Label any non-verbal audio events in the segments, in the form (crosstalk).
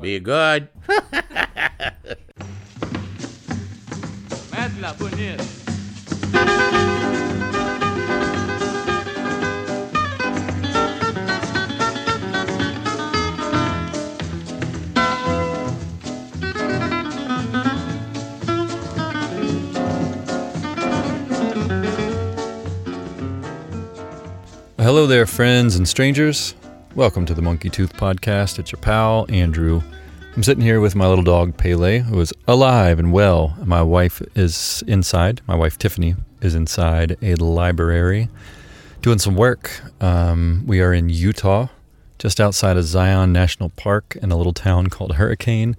Be good. Hello there, friends and strangers. Welcome to the Monkey Tooth Podcast. It's your pal, Andrew. I'm sitting here with my little dog, Pele, who is alive and well. My wife is inside. My wife, Tiffany, is inside a library doing some work. Um, we are in Utah, just outside of Zion National Park in a little town called Hurricane.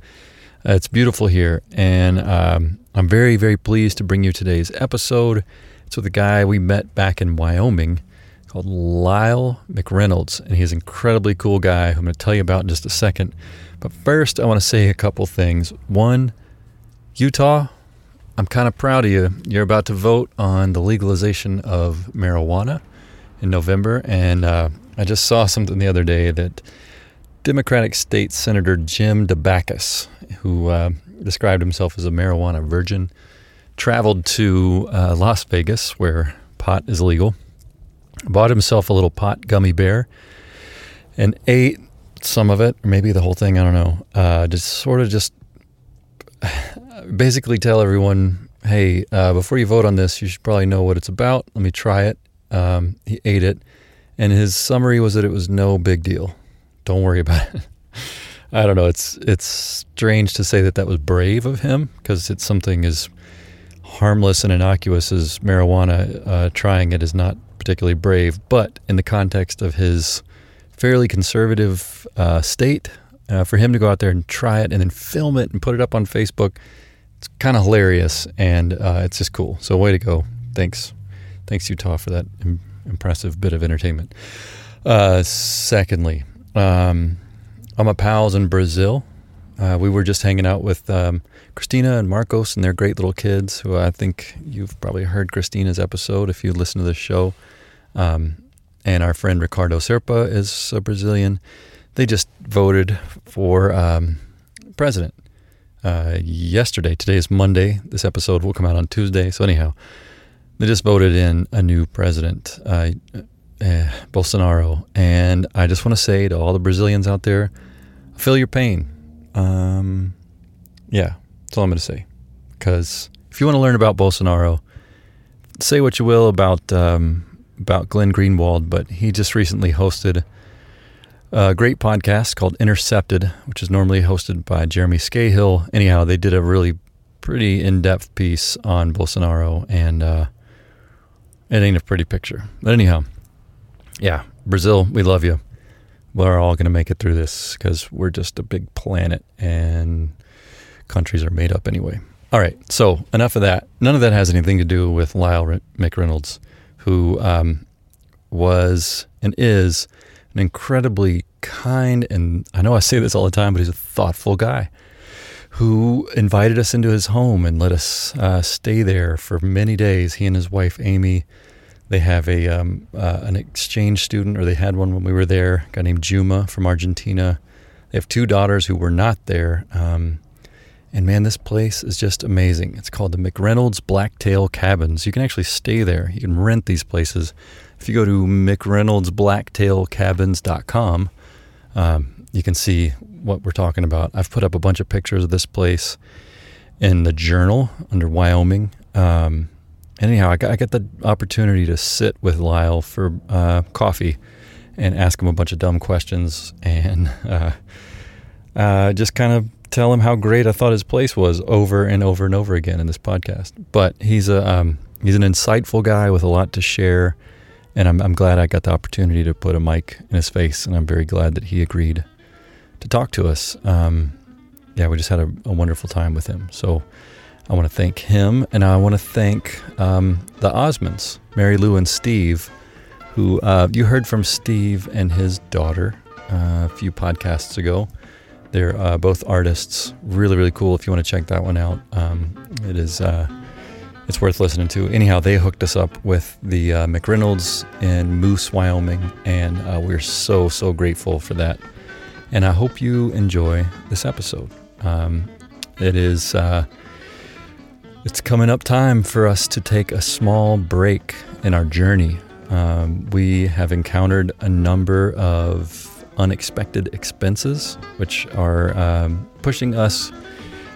Uh, it's beautiful here, and um, I'm very, very pleased to bring you today's episode. It's with a guy we met back in Wyoming called Lyle McReynolds, and he's an incredibly cool guy who I'm going to tell you about in just a second. But first, I want to say a couple things. One, Utah, I'm kind of proud of you. You're about to vote on the legalization of marijuana in November, and uh, I just saw something the other day that Democratic State Senator Jim Dabakis, who uh, described himself as a marijuana virgin, traveled to uh, Las Vegas, where pot is legal, bought himself a little pot gummy bear, and ate some of it, or maybe the whole thing. I don't know. Uh, just sort of just (sighs) basically tell everyone, hey, uh, before you vote on this, you should probably know what it's about. Let me try it. Um, he ate it, and his summary was that it was no big deal. Don't worry about it. (laughs) I don't know. It's it's strange to say that that was brave of him because it's something as harmless and innocuous as marijuana. Uh, trying it is not particularly brave, but in the context of his fairly conservative uh, state, uh, for him to go out there and try it and then film it and put it up on Facebook, it's kind of hilarious and uh, it's just cool. So, way to go! Thanks, thanks Utah for that Im- impressive bit of entertainment. Uh, secondly, um, I'm a pals in Brazil. Uh, we were just hanging out with um, Christina and Marcos and their great little kids, who I think you've probably heard Christina's episode if you listen to this show. Um, and our friend Ricardo Serpa is a Brazilian. They just voted for um, president uh, yesterday. Today is Monday. This episode will come out on Tuesday. So, anyhow, they just voted in a new president, uh, uh, Bolsonaro. And I just want to say to all the Brazilians out there, feel your pain. Um, yeah, that's all I'm going to say. Because if you want to learn about Bolsonaro, say what you will about um, about Glenn Greenwald, but he just recently hosted a great podcast called Intercepted, which is normally hosted by Jeremy Scahill. Anyhow, they did a really pretty in depth piece on Bolsonaro, and uh, it ain't a pretty picture. But anyhow, yeah, Brazil, we love you. We're all going to make it through this because we're just a big planet and countries are made up anyway. All right, so enough of that. None of that has anything to do with Lyle McReynolds who um, was and is an incredibly kind and I know I say this all the time, but he's a thoughtful guy who invited us into his home and let us uh, stay there for many days. He and his wife Amy, they have a um, uh, an exchange student, or they had one when we were there, a guy named Juma from Argentina. They have two daughters who were not there. Um, and man, this place is just amazing. It's called the McReynolds Blacktail Cabins. You can actually stay there. You can rent these places. If you go to McReynoldsBlacktailCabins.com, um, you can see what we're talking about. I've put up a bunch of pictures of this place in the journal under Wyoming. Um, anyhow, I got, I got, the opportunity to sit with Lyle for uh, coffee and ask him a bunch of dumb questions and (laughs) uh, uh, just kind of tell him how great I thought his place was over and over and over again in this podcast. But he's a um, he's an insightful guy with a lot to share, and I'm I'm glad I got the opportunity to put a mic in his face, and I'm very glad that he agreed to talk to us. Um, yeah, we just had a, a, wonderful time with him. So I want to thank him, and I want to thank um, the Osmonds, Mary Lou and Steve, who uh, you heard from Steve and his daughter uh, a few podcasts ago. They're uh, both artists. Really, really cool. If you want to check that one out, um, it is. Uh, it's worth listening to. Anyhow, they hooked us up with the uh, McReynolds in Moose, Wyoming, and uh, we're so so grateful for that. And I hope you enjoy this episode. Um, it is uh, it's coming up time for us to take a small break in our journey. Um, we have encountered a number of unexpected expenses, which are um, pushing us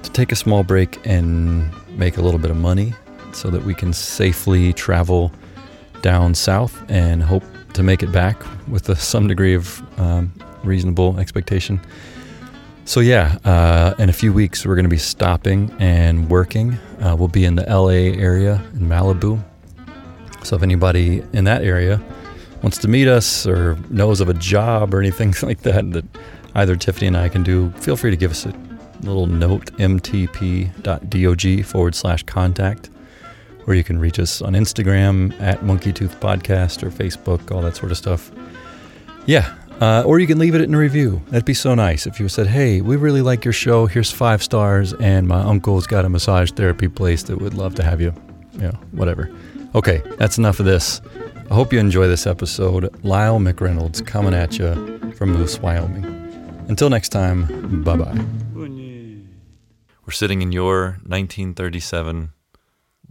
to take a small break and make a little bit of money so that we can safely travel down south and hope to make it back with a, some degree of um, reasonable expectation. So, yeah, uh, in a few weeks, we're going to be stopping and working. Uh, we'll be in the LA area in Malibu. So, if anybody in that area wants to meet us or knows of a job or anything (laughs) like that that either Tiffany and I can do, feel free to give us a little note mtp.dog forward slash contact, or you can reach us on Instagram at Monkey Tooth Podcast or Facebook, all that sort of stuff. Yeah. Uh, or you can leave it in a review. That'd be so nice if you said, Hey, we really like your show. Here's five stars, and my uncle's got a massage therapy place that would love to have you. You know, whatever. Okay, that's enough of this. I hope you enjoy this episode. Lyle McReynolds coming at you from Moose, Wyoming. Until next time, bye bye. We're sitting in your 1937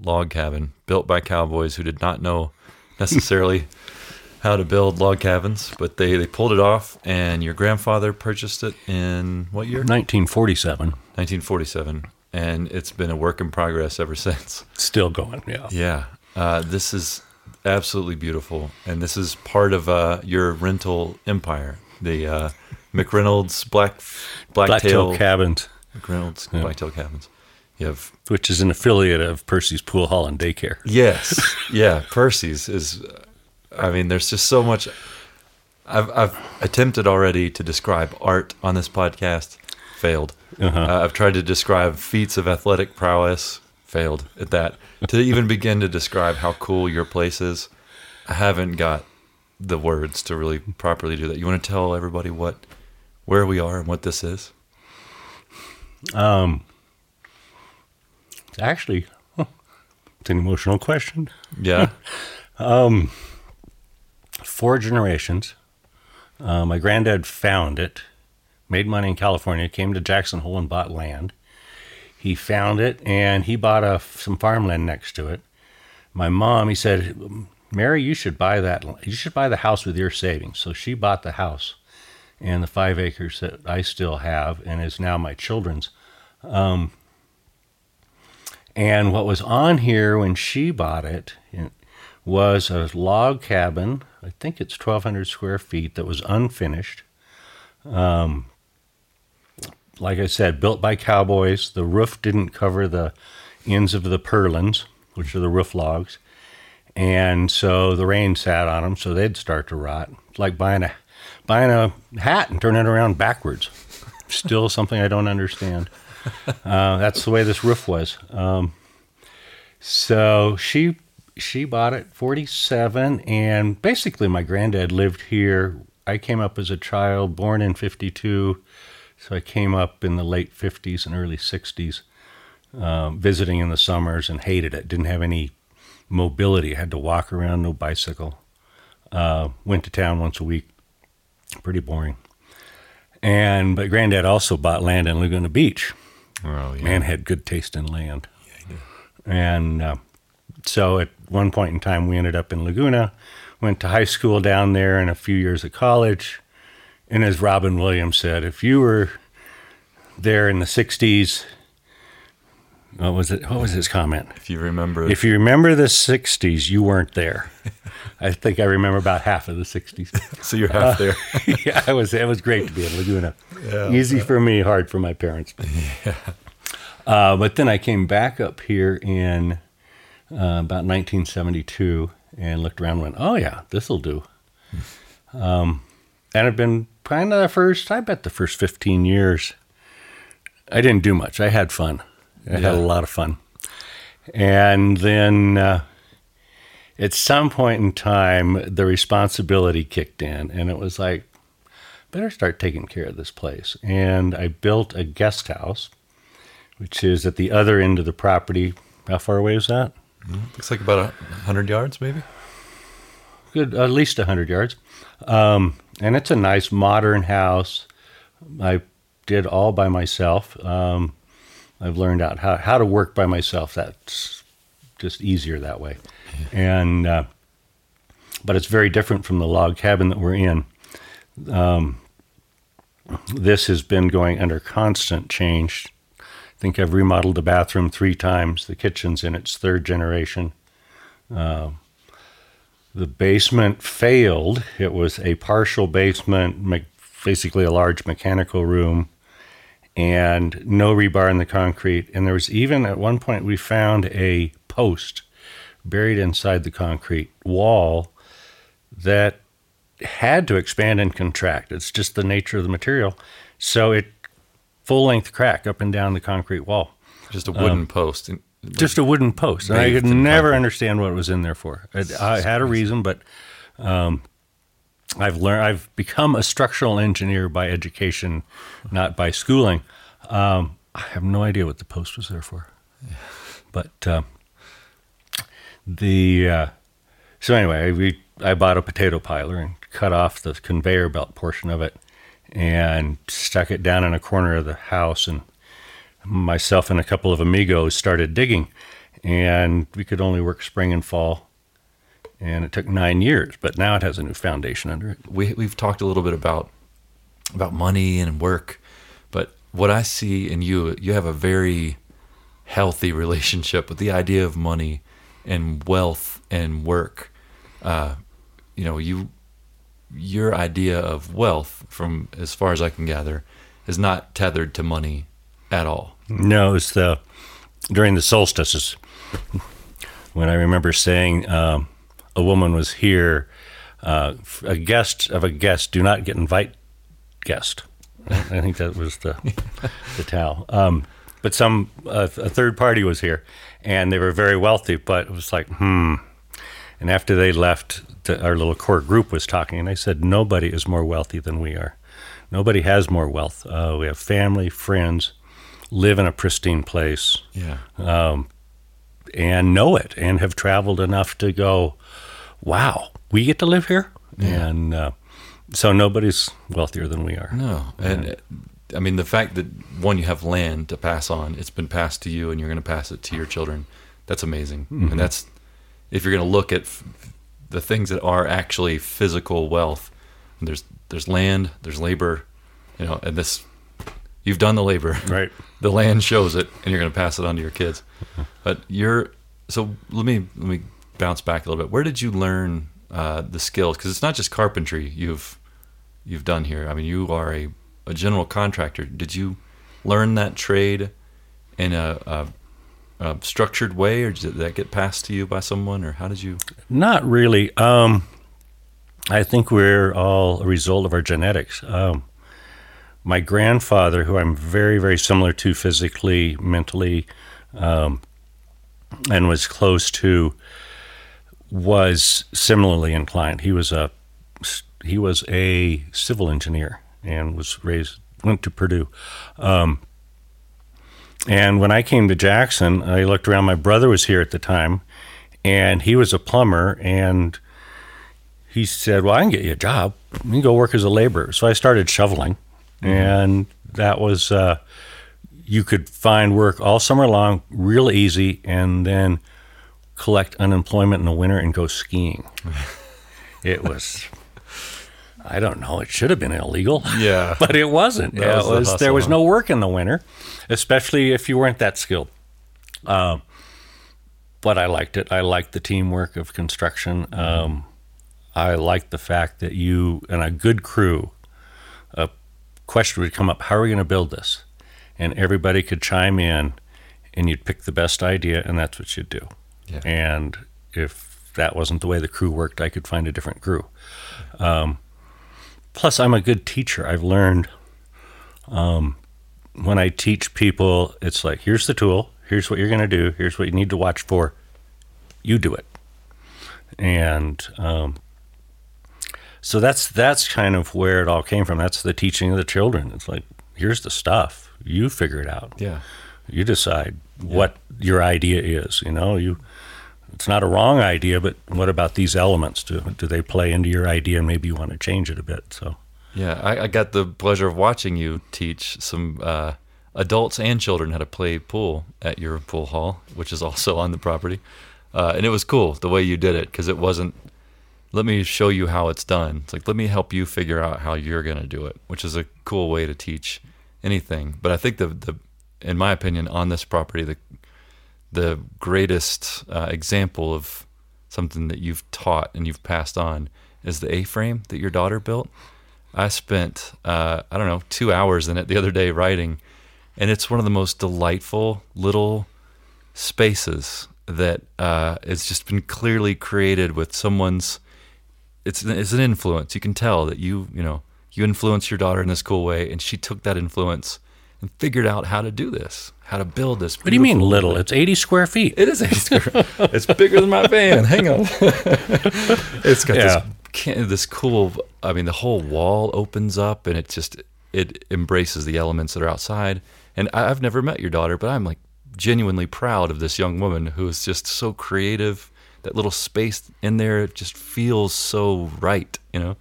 log cabin built by cowboys who did not know necessarily how to build log cabins, but they, they pulled it off. And your grandfather purchased it in what year? 1947. 1947. And it's been a work in progress ever (laughs) since. Still going, yeah. Yeah. Uh, this is absolutely beautiful. And this is part of uh, your rental empire. The uh, McReynolds Black Blacktail Blacktail Cabins, McReynolds Yeah. Blacktail Cabins. You have which is an affiliate of Percy's Pool Hall and Daycare. Yes, yeah. Percy's is. I mean, there's just so much. I've I've attempted already to describe art on this podcast, failed. Uh-huh. Uh, I've tried to describe feats of athletic prowess, failed at that. (laughs) to even begin to describe how cool your place is, I haven't got the words to really properly do that. You want to tell everybody what, where we are and what this is? Um, It's actually, huh, it's an emotional question. Yeah. (laughs) Four generations. Uh, my granddad found it, made money in California, came to Jackson Hole and bought land. He found it and he bought a, some farmland next to it. My mom, he said, Mary, you should buy that. You should buy the house with your savings. So she bought the house and the five acres that I still have and is now my children's. Um, and what was on here when she bought it was a log cabin. I think it's 1,200 square feet that was unfinished. Um, like I said, built by cowboys. The roof didn't cover the ends of the purlins, which are the roof logs. And so the rain sat on them, so they'd start to rot. It's like buying a buying a hat and turning it around backwards. Still something I don't understand. Uh, that's the way this roof was. Um, so she she bought it 47 and basically my granddad lived here. I came up as a child born in 52. So I came up in the late 50s and early 60s um, visiting in the summers and hated it. Didn't have any mobility. Had to walk around, no bicycle. Uh, went to town once a week. Pretty boring. And but granddad also bought land in Laguna Beach. Oh yeah. Man had good taste in land. Yeah, And uh, so at one point in time, we ended up in Laguna, went to high school down there and a few years of college. And as Robin Williams said, if you were there in the 60s, what was it? What was his comment? If you remember, If you remember the 60s, you weren't there. I think I remember about half of the 60s. (laughs) so you're half there. (laughs) yeah, it was it was great to be in Laguna. Easy for me, hard for my parents. (laughs) Uh, but then I came back up here in uh, about 1972 and looked around and went, oh, yeah, this'll do. Um, and I've been kind of the first, I bet the first 15 years, I didn't do much. I had fun. I had a lot of fun. And then uh, at some point in time, the responsibility kicked in, and it was like, better start taking care of this place. And I built a guest house, which is at the other end of the property. How far away is that? Looks like about a hundred yards, maybe. Good, at least 100 yards. Um, and it's a nice modern house, I did all by myself. Um, I've learned out how, how to work by myself. That's just easier that way. And uh, but it's very different from the log cabin that we're in. Um, this has been going under constant change. Think I've remodeled the bathroom three times. The kitchen's in its third generation. Uh, the basement failed. It was a partial basement, basically a large mechanical room, and no rebar in the concrete. And there was even at one point we found a post buried inside the concrete wall that had to expand and contract. It's just the nature of the material. So it full length crack up and down the concrete wall. Just a wooden um, post. Just a wooden post. And I could never concrete. understand what it was in there for. I had a reason, but um, I've learned. I've become a structural engineer by education, not by schooling. Um, I have no idea what the post was there for. But uh, the uh, so anyway, we I bought a potato piler and cut off the conveyor belt portion of it and stuck it down in a corner of the house and myself and a couple of amigos started digging and we could only work spring and fall and it took nine years but now it has a new foundation under it we, we've talked a little bit about about money and work but what i see in you you have a very healthy (laughs) relationship with the idea of money and wealth and work. Uh, you know, you your idea of wealth, from as far as I can gather, is not tethered to money at all. No, it's the during the solstices when I remember saying um, a woman was here. Uh, a guest of a guest do not get invite guest. I think that was the the towel. Um, but some uh, a third party was here, and they were very wealthy. But it was like, hmm. And after they left, the, our little core group was talking, and I said, nobody is more wealthy than we are. Nobody has more wealth. Uh, we have family, friends, live in a pristine place, yeah, um, and know it, and have traveled enough to go, wow, we get to live here, yeah. and uh, so nobody's wealthier than we are. No, and. and I mean, the fact that one, you have land to pass on, it's been passed to you, and you're going to pass it to your children. That's amazing, mm-hmm. and that's if you're going to look at f- the things that are actually physical wealth. There's there's land, there's labor, you know, and this you've done the labor, right? (laughs) the land shows it, and you're going to pass it on to your kids. (laughs) But you're so let me let me bounce back a little bit. Where did you learn uh, the skills? Because it's not just carpentry you've you've done here. I mean, you are a a general contractor, did you learn that trade in a, a, structured way, or did that get passed to you by someone, or how did you? Not really. Um, I think we're all a result of our genetics. Um, my grandfather, who I'm very, very similar to physically, mentally, um, and was close to, was similarly inclined. He was a he was a civil engineer and was raised went to Purdue. Um, and when I came to Jackson, I looked around. My brother was here at the time, and he was a plumber. And he said, "Well, I can get you a job. You can go work as a laborer." So I started shoveling, mm-hmm. and that was uh, you could find work all summer long, real easy, and then collect unemployment in the winter and go skiing. (laughs) it was I don't know. It should have been illegal. Yeah, (laughs) but it wasn't. Was it was, the there was no work in the winter, especially if you weren't that skilled. Uh, but I liked it. I liked the teamwork of construction. Um, I liked the fact that you and a good crew. A question would come up: How are we going to build this? And everybody could chime in, and you'd pick the best idea, and that's what you'd do. Yeah. And if that wasn't the way the crew worked, I could find a different crew. Um, plus i'm a good teacher. I've learned um, when i teach people it's like here's the tool here's what you're going to do here's what you need to watch for. You do it. And um, so that's that's kind of where it all came from. That's the teaching of the children. It's like here's the stuff. You figure it out. Yeah. You decide yeah. what your idea is you know? You it's not a wrong idea, but what about these elements? Do do they play into your idea? And maybe you want to change it a bit. So, Yeah, I, I got the pleasure of watching you teach some uh, adults and children how to play pool at your pool hall, which is also on the property. Uh, and it was cool the way you did it because it wasn't, let me show you how it's done. It's like, let me help you figure out how you're going to do it, which is a cool way to teach anything. But I think the, the in my opinion, on this property, the, the greatest uh, example of something that you've taught and you've passed on is the A-frame that your daughter built. I spent uh, I don't know two hours in it the other day writing, and it's one of the most delightful little spaces that uh, it's just been clearly created with someone's. It's it's an influence. You can tell that you you know you influence your daughter in this cool way, and she took that influence and figured out how to do this, how to build this. What do you mean little? It's 80 square feet. It is a square. (laughs) it's bigger than my van. (laughs) Hang on. (laughs) it's got Yeah. this this cool. I mean, the whole wall opens up, and it just it embraces the elements that are outside. And I, I've never met your daughter, but I'm like genuinely proud of this young woman who is just so creative. That little space in there just feels so right. You know.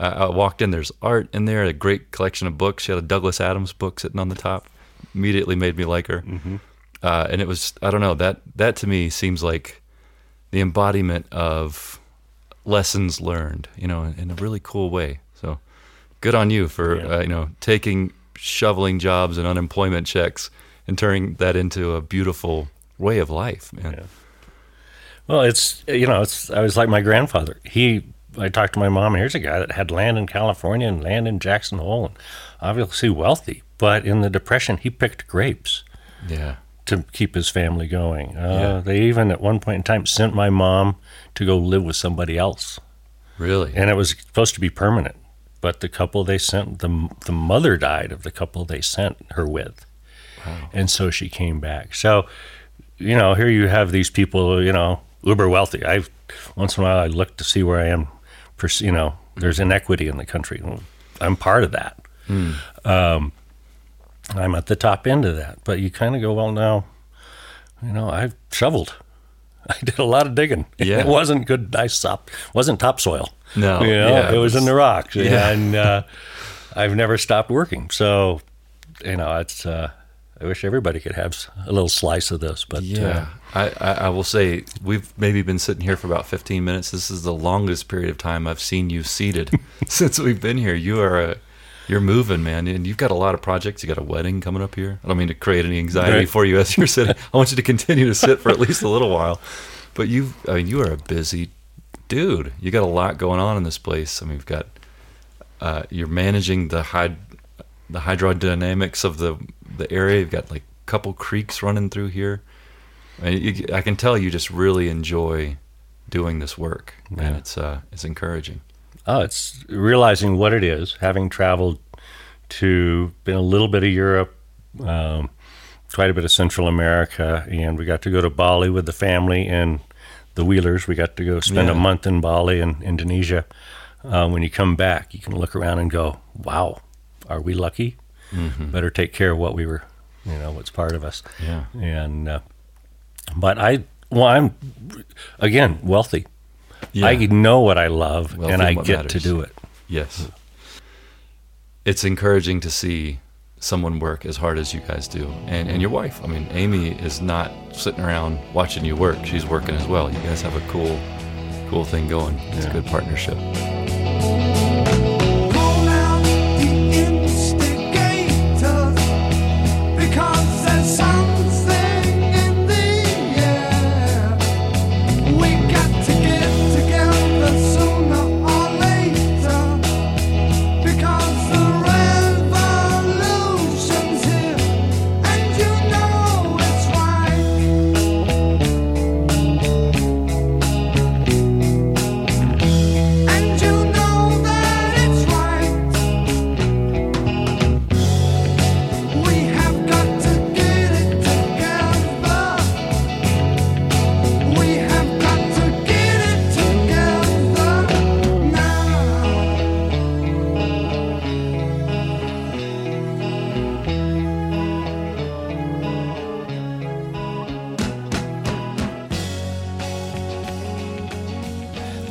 I, I walked in. There's art in there. A great collection of books. She had a Douglas Adams book sitting on the top. Immediately made me like her. Uh, and it was I don't know that that to me seems like the embodiment of lessons learned, you know, in, in a really cool way. So good on you for Yeah. uh, you know taking shoveling jobs and unemployment checks and turning that into a beautiful way of life, man. Yeah. Well, it's you know, it's I was like my grandfather. He I talked to my mom. Here's a guy that had land in California and land in Jackson Hole, and obviously wealthy. But in the depression, he picked grapes Yeah. to keep his family going. Uh, Yeah. They even at one point in time sent my mom to go live with somebody else, Really. and it was supposed to be permanent. But the couple they sent, the the mother died of the couple they sent her with, and so she came back. So, you know, here you have these people, you know, uber wealthy. I once in a while I look to see where I am. You know, there's inequity in the country. I'm part of that. Um, I'm at the top end of that. But you kind of go, well, now, you know, I've shoveled. (laughs) I did a lot of digging. (laughs) Yeah. It wasn't good, nice top, wasn't topsoil. No, You know, yeah, it was in the rocks. yeah. And uh, I've never stopped working. So, you know, it's, uh, I wish everybody could have a little slice of this, but Yeah, I, I, I will say we've maybe been sitting here for about 15 minutes. This is the longest period of time I've seen you seated (laughs) (laughs) since we've been here. You are a, you're moving, man, and you've got a lot of projects. You got a wedding coming up here. I don't mean to create any anxiety Right. for you as you're sitting. (laughs) I want you to continue to sit for at least a little while. But you, I mean, you are a busy dude. You got a lot going on in this place. I mean, you've got uh, you're managing the hyd- the hydrodynamics of the the area. You've got like a couple creeks running through here. I, mean, you, I can tell you just really enjoy doing this work, and it's uh, it's encouraging. Oh, it's realizing what it is, having traveled to been a little bit of Europe, um, quite a bit of Central America, and we got to go to Bali with the family and the Wheelers. We got to go spend Yeah. a month in Bali and Indonesia. Uh, when you come back, you can look around and go, "Wow, are we lucky? Better take care of what we were, you know, what's part of us." Yeah, And uh, but I, well, I'm again wealthy. Yeah. I know what I love, Wealthy and I get matters. to do it. yes. It's encouraging to see someone work as hard as you guys do, and and your wife. I mean, Amy is not sitting around watching you work; she's working as well. You guys have a cool, cool thing going. It's a good partnership.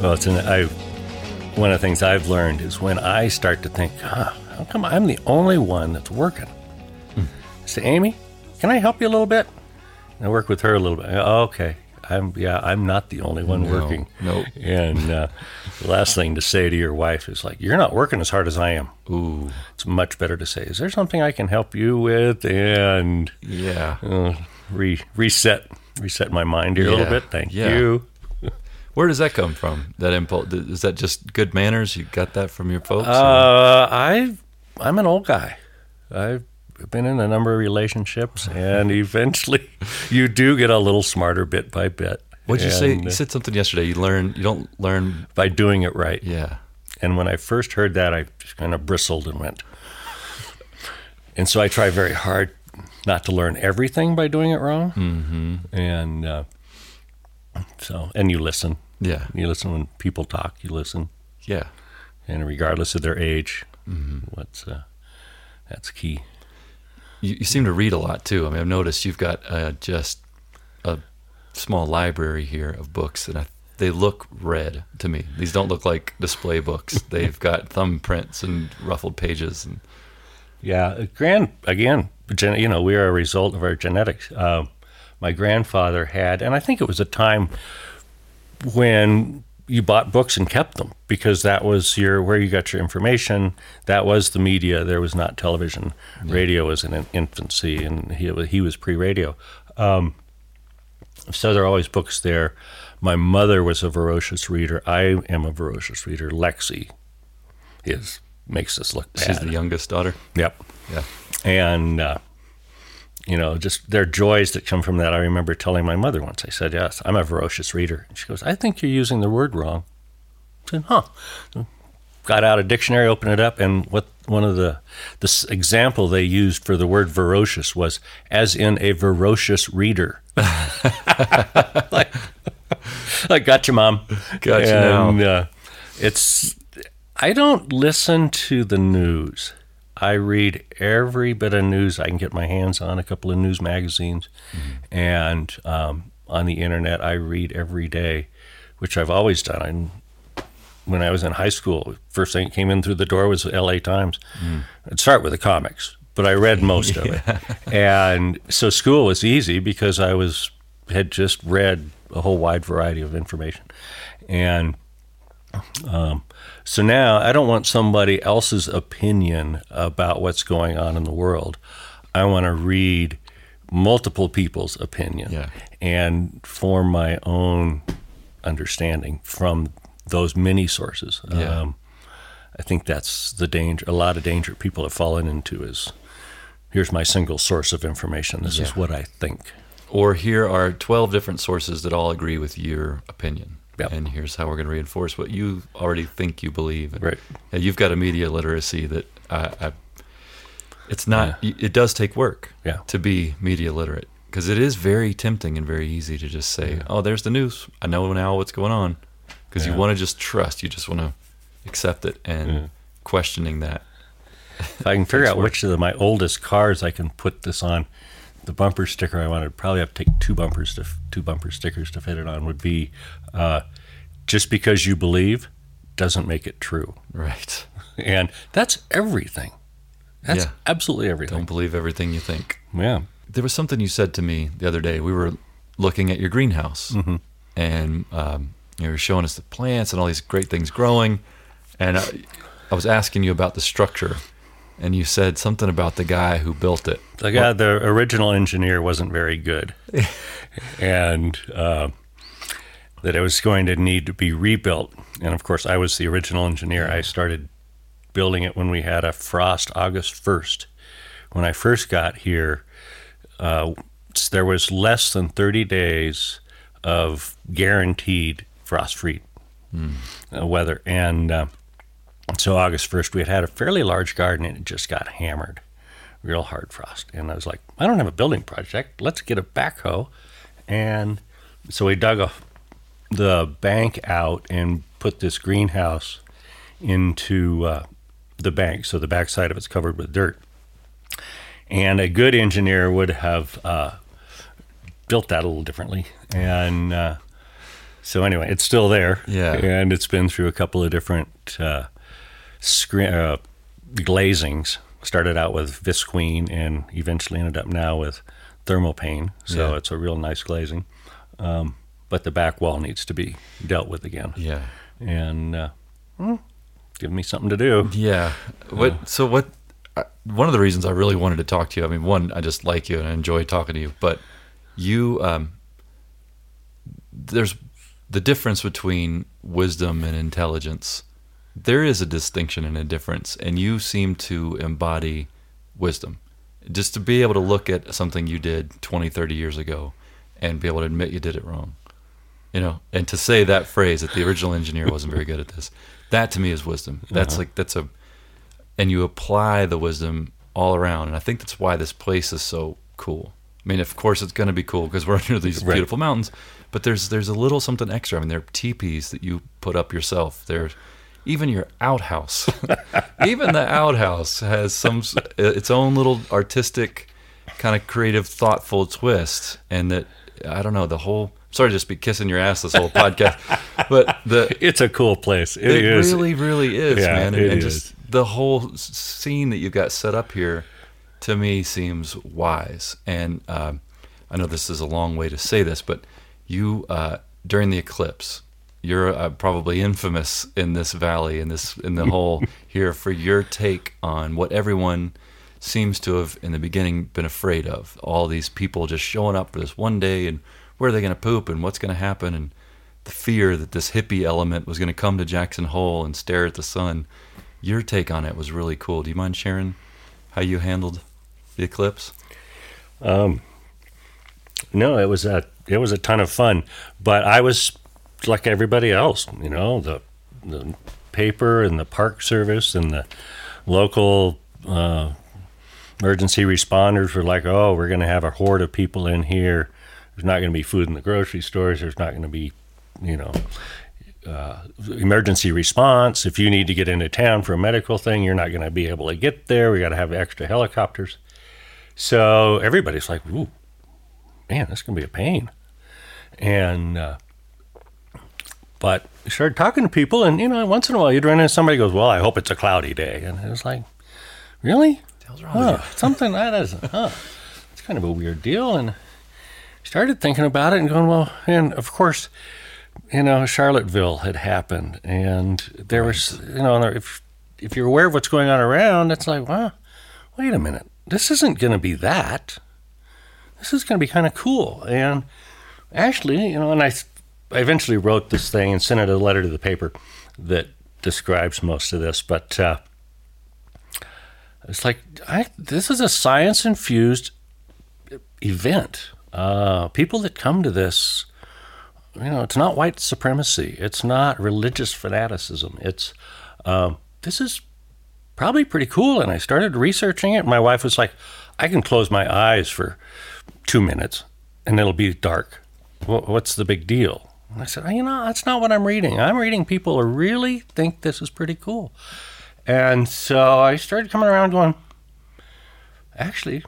Well, it's an I. one of the things I've learned is when I start to think, huh, how come I'm the only one that's working? I say, Amy, can I help you a little bit? And I work with her a little bit. "Oh, okay. I'm yeah, I'm not the only one No, working. nope. And uh, the last thing to say to your wife is like, "You're not working as hard as I am." Ooh, It's much better to say, "Is there something I can help you with?" And yeah. uh, re- reset reset my mind here a little bit. Thank yeah. you. Where does that come from? That impulse is that just good manners? You got that from your folks? Uh, I I'm an old guy. I've been in a number of relationships, (laughs) and eventually, you do get a little smarter bit by bit. What'd you say? You uh, said something yesterday. You learn. You don't learn. by doing it right. Yeah. And when I first heard that, I just kind of bristled and went. And so I try very hard not to learn everything by doing it wrong. Mm-hmm. And uh, so, and you listen. Yeah. You listen when people talk. You listen, Yeah. and regardless of their age, what's uh, that's key. You, you seem to read a lot too. I mean, I've noticed you've got uh, just a small library here of books, and I, they look read to me. These don't look like display books. (laughs) They've got thumbprints and ruffled pages, and Yeah, uh, grand again. Gen, you know, we are a result of our genetics. Uh, my grandfather had, and I think it was a time when you bought books and kept them because that was your where you got your information. That was the media. There was not television. Radio was in infancy, and he was, he was pre-radio. Um, so there are always books there. My mother was a voracious reader. I am a voracious reader. Lexi is makes us look bad. she's the youngest daughter. Yep Yeah. and uh, you know just there are joys that come from that. I remember telling my mother once i said yes i'm a voracious reader. And she goes i think you're using the word wrong. I said huh. Got out a dictionary opened it up and what one of the this example they used for the word ferocious was as in a ferocious reader. (laughs) Like, like gotcha mom. Gotcha and, now. uh, it's I don't listen to the news. I read every bit of news I can get my hands on. A couple of news magazines, mm-hmm. and um, on the internet, I read every day, which I've always done. I, when I was in high school, first thing that came in through the door was the L.A. Times. Mm. I'd start with the comics, but I read most of it, (laughs) and so school was easy because I was had just read a whole wide variety of information, and um, so now I don't want somebody else's opinion about what's going on in the world. I want to read multiple people's opinion Yeah. and form my own understanding from those many sources. Yeah. Um, I think that's the danger. A lot of danger people have fallen into is here's my single source of information. This is what I think. Or here are 12 different sources that all agree with your opinion. Yep. And here's how we're going to reinforce what you already think you believe. And, Right. yeah, you've got a media literacy that I, I it's not, it does take work Yeah. to be media literate because it is very tempting and very easy to just say, oh, there's the news. I know now what's going on because you want to just trust. You just want to accept it and questioning that. If I can (laughs) figure out work. which of my oldest cars I can put this on, the bumper sticker I wanted probably have to take two bumpers to two bumper stickers to fit it on would be, uh, just because you believe doesn't make it true, Right. (laughs) and that's everything. That's Yeah. absolutely everything. Don't believe everything you think. Yeah, There was something you said to me the other day. We were looking at your greenhouse, and um, you were showing us the plants and all these great things growing. And I, I was asking you about the structure, and you said something about the guy who built it. the guy, the original engineer wasn't very good, (laughs) and uh, that it was going to need to be rebuilt. And of course, I was the original engineer. I started building it when we had a frost August first. When I first got here, uh, there was less than thirty days of guaranteed frost-free uh, weather, and uh, so August first, we had had a fairly large garden, and it just got hammered real hard frost. And I was like, I don't have a building project. Let's get a backhoe. And so we dug a, the bank out and put this greenhouse into uh, the bank. So the backside of it's covered with dirt. And a good engineer would have uh, built that a little differently. And uh, So anyway, it's still there. Yeah. and it's been through a couple of different uh, screen uh, glazings. Started out with visqueen and eventually ended up now with thermal thermopane. So Yeah. it's a real nice glazing. Um, but the back wall needs to be dealt with again. Yeah. And uh, hmm, give me something to do. Yeah. What? So what? I- One of the reasons I really wanted to talk to you. I mean, one, I just like you and I enjoy talking to you. But you, um, there's the difference between wisdom and intelligence. There is a distinction and a difference, and you seem to embody wisdom. Just to be able to look at something you did 20, 30 years ago and be able to admit you did it wrong. You know, and to say that phrase that the original engineer wasn't very good at this, that to me is wisdom. That's uh-huh. like, that's a, and you apply the wisdom all around. And I think that's why this place is so cool. I mean, of course, it's going to be cool because we're (laughs) under these Right. beautiful mountains, but there's there's a little something extra. I mean, there are teepees that you put up yourself. There's even your outhouse. (laughs) even the outhouse has some its own little artistic, kind of creative, thoughtful twist. And that I don't know the whole. Sorry to just be kissing your ass this whole podcast, but the (laughs) It's a cool place. it it is. really, really is, Yeah, man. And, and just the whole scene that you've got set up here, to me, seems wise. And um, I know this is a long way to say this, but you uh, during the eclipse, you're uh, probably infamous in this valley, in this in the whole (laughs) here for your take on what everyone seems to have in the beginning been afraid of. All these people just showing up for this one day, and where are they going to poop, and what's going to happen, and the fear that this hippie element was going to come to Jackson Hole and stare at the sun. Your take on it was really cool. Do you mind sharing how you handled the eclipse? Um, No, it was a it was a ton of fun, but I was like everybody else, you know, the the paper and the park service and the local uh, emergency responders were like, "Oh, we're going to have a horde of people in here. There's not going to be food in the grocery stores. There's not going to be, you know." Uh, emergency response. If you need to get into town for a medical thing, you're not going to be able to get there. We got to have extra helicopters. So everybody's like, "Ooh, man, this to be a pain. And, uh, but you started talking to people, and, you know, once in a while you'd run into somebody goes, Well, I hope it's a cloudy day. And it was like, Really? Huh, something that is, huh, it's kind of a weird deal. And started thinking about it and going, Well, and of course, you know, Charlottesville had happened, and there was, you know, if, if you're aware of what's going on around, it's like, Well, wait a minute, this isn't going to be that this is going to be kind of cool. And actually, you know, and I, I eventually wrote this thing and sent it a letter to the paper that describes most of this. But uh, it's like, I, this is a science infused event. Uh, people that come to this, you know, it's not white supremacy, it's not religious fanaticism. It's, um, this is probably pretty cool. And I started researching it. My wife was like, I can close my eyes for two minutes and it'll be dark. What's the big deal? And I said, "Oh, you know, that's not what I'm reading. I'm reading people who really think this is pretty cool. And so I started coming around going, actually,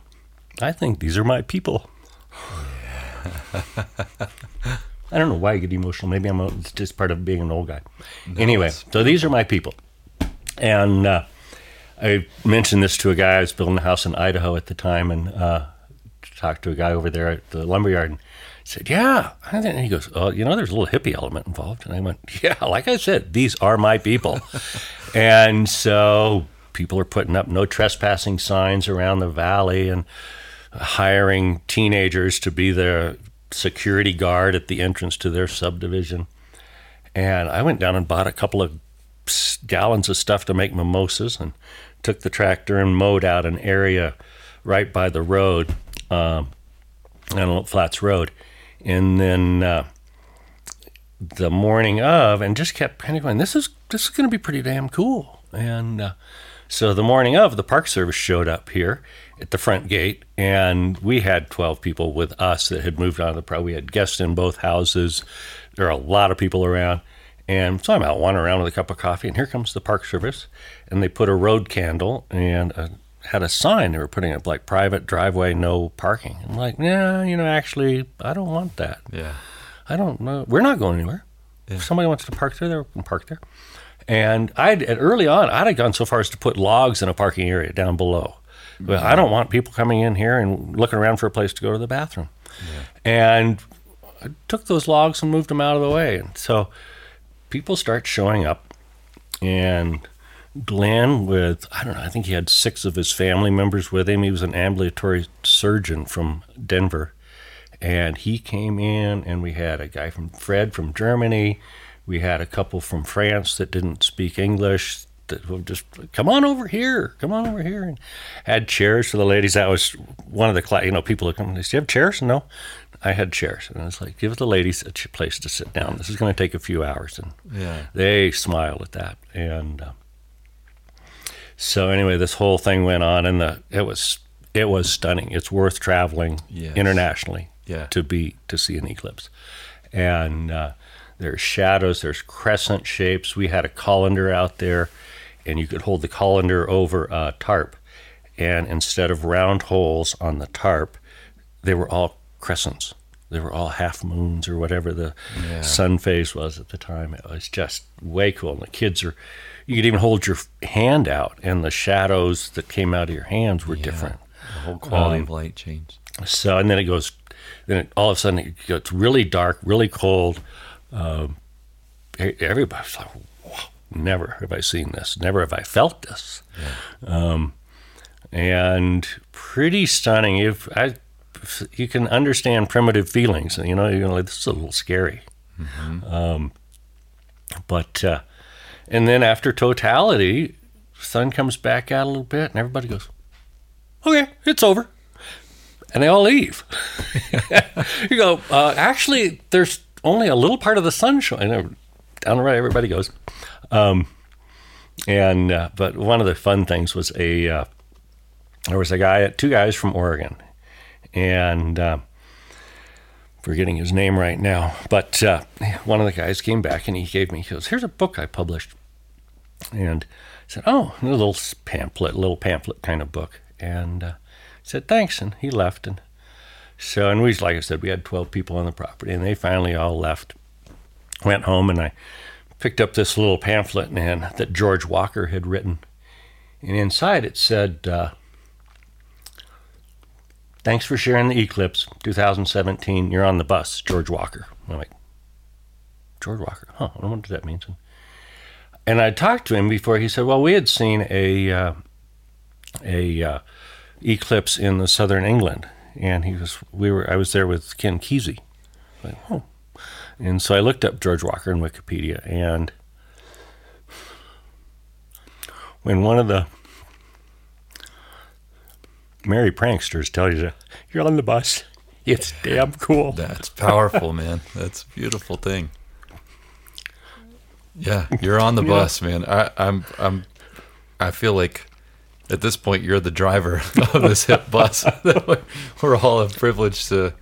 I think these are my people. (laughs) I don't know why I get emotional. Maybe I'm a, it's just part of being an old guy. anyway, so these are my people. And uh, I mentioned this to a guy. I was building a house in Idaho at the time, and uh, talked to a guy over there at the lumberyard. And said, "Yeah," and he goes, "Oh, you know, there's a little hippie element involved." And I went, (laughs) "Yeah, like I said, these are my people." (laughs) and so people are putting up no trespassing signs around the valley and hiring teenagers to be their security guard at the entrance to their subdivision. And I went down and bought a couple of gallons of stuff to make mimosas and took the tractor and mowed out an area right by the road, um, Antelope Flats Road. And then uh, the morning of, and just kept kind of going, this is, this is going to be pretty damn cool. And uh, so the morning of, the Park Service showed up here at the front gate, and we had 12 people with us that had moved on to the pro. We had guests in both houses. There are a lot of people around. And so I'm out wandering around with a cup of coffee, and here comes the Park Service. And they put a road candle and uh had a sign they were putting up like private driveway, no parking. I'm like, yeah, you know, actually, I don't want that. Yeah. I don't know. We're not going anywhere. If somebody wants to park there, they can park there. And I'd and early on, I'd have gone so far as to put logs in a parking area down below. But I don't want people coming in here and looking around for a place to go to the bathroom. And I took those logs and moved them out of the way. And so people start showing up. And Glenn, with, I don't know, I think he had six of his family members with him. He was an ambulatory surgeon from Denver. And he came in, and we had a guy from Fred from Germany. We had a couple from France that didn't speak English that would just come on over here, come on over here, and had chairs for the ladies. That was one of the cla- you know people that come. They said, "You have chairs?" No, I had chairs, and I was like, "Give the ladies a ch- place to sit down. This is going to take a few hours." And Yeah. they smiled at that, and uh, so anyway, this whole thing went on, and the it was it was stunning. It's worth traveling Yes. internationally Yeah. to be to see an eclipse, and uh, there's shadows, there's crescent shapes. We had a colander out there, and you could hold the colander over a tarp, and instead of round holes on the tarp, they were all crescents. They were all half moons or whatever the Yeah. sun phase was at the time. It was just way cool. And the kids are, you could even hold your hand out, and the shadows that came out of your hands were Yeah. different. The whole quality Um, of light changed. So, and then it goes, then it, all of a sudden it gets really dark, really cold. Um, everybody's like, never have I seen this. Never have I felt this. Um, and pretty stunning. If I, if you can understand primitive feelings, you know, you're like, this is a little scary. Um, but, uh, and then after totality, sun comes back out a little bit, and everybody goes, okay, it's over and they all leave. (laughs) you go, uh, actually, there's only a little part of the sun showing. Down the right, everybody goes. Um, and uh, but one of the fun things was a uh, there was a guy, two guys from Oregon, and uh, forgetting his name right now. But uh, one of the guys came back and he gave me he goes, "Here's a book I published," and I said, "Oh, a little pamphlet, little pamphlet kind of book," and. Uh, said thanks and he left and so and we like i said we had 12 people on the property and they finally all left went home and i picked up this little pamphlet and that george walker had written and inside it said uh, thanks for sharing the eclipse 2017 you're on the bus george walker i'm like george walker huh i wonder what that means and i talked to him before he said well we had seen a uh, a uh, eclipse in the southern England, and he was we were I was there with Ken Kesey. Like, oh. And so I looked up George Walker in Wikipedia, and when one of the merry pranksters tell you to, you're on the bus, it's damn cool. (laughs) That's powerful, man. That's a beautiful thing. Yeah, you're on the (laughs) bus, man. I, I'm, I'm, I feel like at this point you're the driver (laughs) of this hip bus. We're all privileged to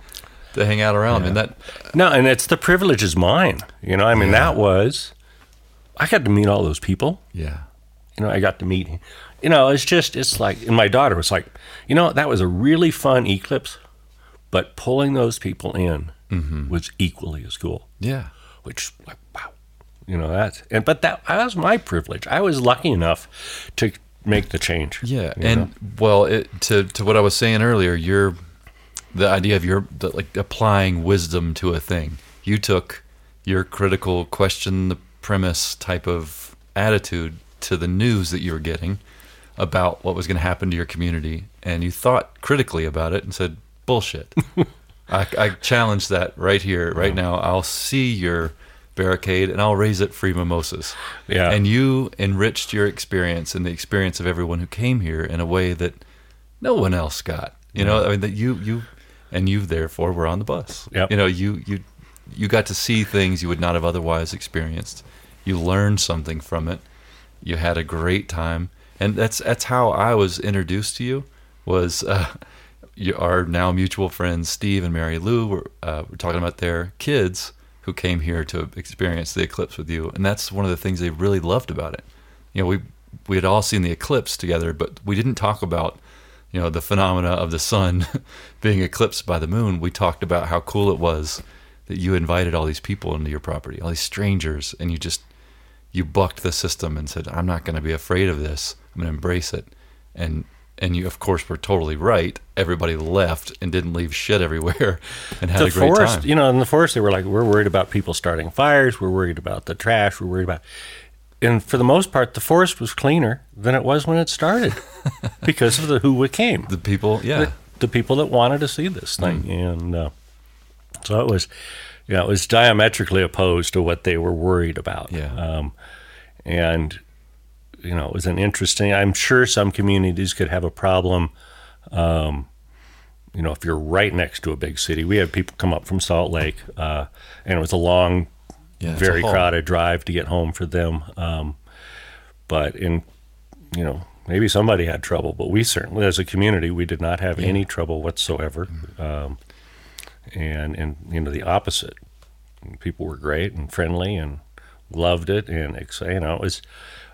to hang out around, and that No, and it's the privilege is mine. You know, I mean, that was I got to meet all those people. yeah, you know, I got to meet. You know, it's just, it's like, and my daughter was like, you know, that was a really fun eclipse, but pulling those people in mm-hmm. was equally as cool, yeah, which, like, wow, you know, that's, and, but that, that was my privilege. I was lucky enough to make the change. yeah. And know? well, it, to to what I was saying earlier, you're the idea of your the, like applying wisdom to a thing. You took your critical question the premise type of attitude to the news that you were getting about what was going to happen to your community, and you thought critically about it and said, "Bullshit." (laughs) I, I challenge that right here, right now. I'll see your barricade and I'll raise it free mimosas. Yeah. And you enriched your experience and the experience of everyone who came here in a way that no one else got. You know, I mean that you you and you therefore were on the bus. Yep. You know, you you you got to see things you would not have otherwise experienced. You learned something from it. You had a great time, and that's that's how I was introduced to you. Was uh, you, our now mutual friends Steve and Mary Lou were, uh, were talking about their kids who came here to experience the eclipse with you, and that's one of the things they really loved about it. You know, we we had all seen the eclipse together, but we didn't talk about you know the phenomena of the sun (laughs) being eclipsed by the moon. We talked about how cool it was that you invited all these people into your property, all these strangers, and you just you bucked the system and said, "I'm not going to be afraid of this. I'm going to embrace it." And and you, of course, were totally right. Everybody left and didn't leave shit everywhere, (laughs) and had the a great forest, time. you know, in the forest, they were like, we're worried about people starting fires. We're worried about the trash. We're worried about, and for the most part, the forest was cleaner than it was when it started (laughs) because of the who came, the people, yeah, the, the people that wanted to see this thing, Mm. and uh, so it was, you know, it was diametrically opposed to what they were worried about. Yeah. um, and you know, it was an interesting. I'm sure some communities could have a problem you know, if you're right next to a big city, we had people come up from Salt Lake, uh, and it was a long, Yeah, very crowded drive to get home for them. Um, but in, you know, maybe somebody had trouble, but we certainly, as a community, we did not have any trouble whatsoever. Um, and and you know, the opposite, people were great and friendly and loved it, and. You know, it was.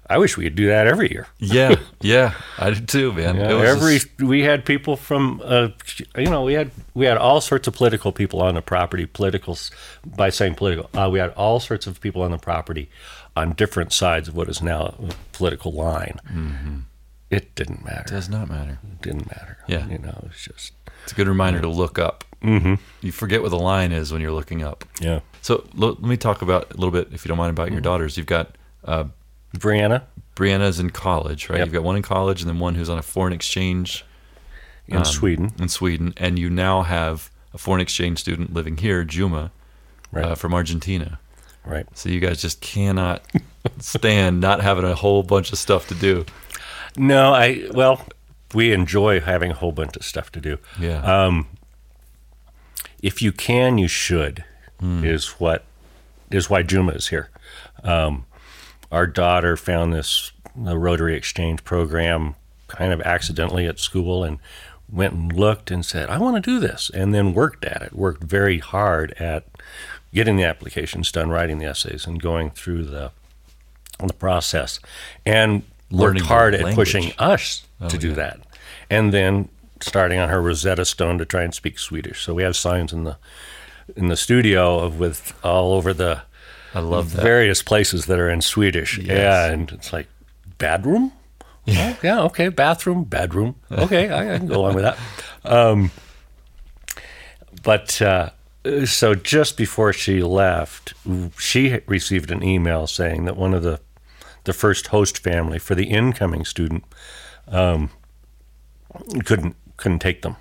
I wish we could do that every year. yeah, (laughs) yeah. I did too, man. Yeah, It was every just- we had people from uh, you know we had we had all sorts of political people on the property. Political, by saying political, uh, we had all sorts of people on the property on different sides of what is now a political line. It didn't matter. Mm-hmm. does not matter. It didn't matter. Yeah. you know, it's just It's a good reminder to look up. Mm-hmm. You forget what the line is when you're looking up. yeah. So lo- let me talk about a little bit, if you don't mind, about Mm-hmm. your daughters. You've got uh, Brianna Brianna's in college, right? Yep. You've got one in college and then one who's on a foreign exchange in um, Sweden, in Sweden, and you now have a foreign exchange student living here, Juma, right? uh, from Argentina. right. So you guys just cannot (laughs) stand not having a whole bunch of stuff to do. No, I well, we enjoy having a whole bunch of stuff to do. Yeah. Um, if you can, you should. Is what is why Juma is here. Um, our daughter found this the Rotary Exchange program kind of accidentally at school and went and looked and said, "I want to do this," and then worked at it. Worked very hard at getting the applications done, writing the essays, and going through the the process, and Learning worked hard at language. pushing us oh, to Oh, do yeah. that, and then starting on her Rosetta Stone to try and speak Swedish. So we have signs in the in the studio of with all over the I love that. various places that are in Swedish. Yes. Yeah, and it's like bedroom. Yeah, yeah, okay, bathroom, bedroom. Okay, I, I can go along with that. Um, but uh, so just before she left, she received an email saying that one of the the first host family for the incoming student um, couldn't couldn't take them,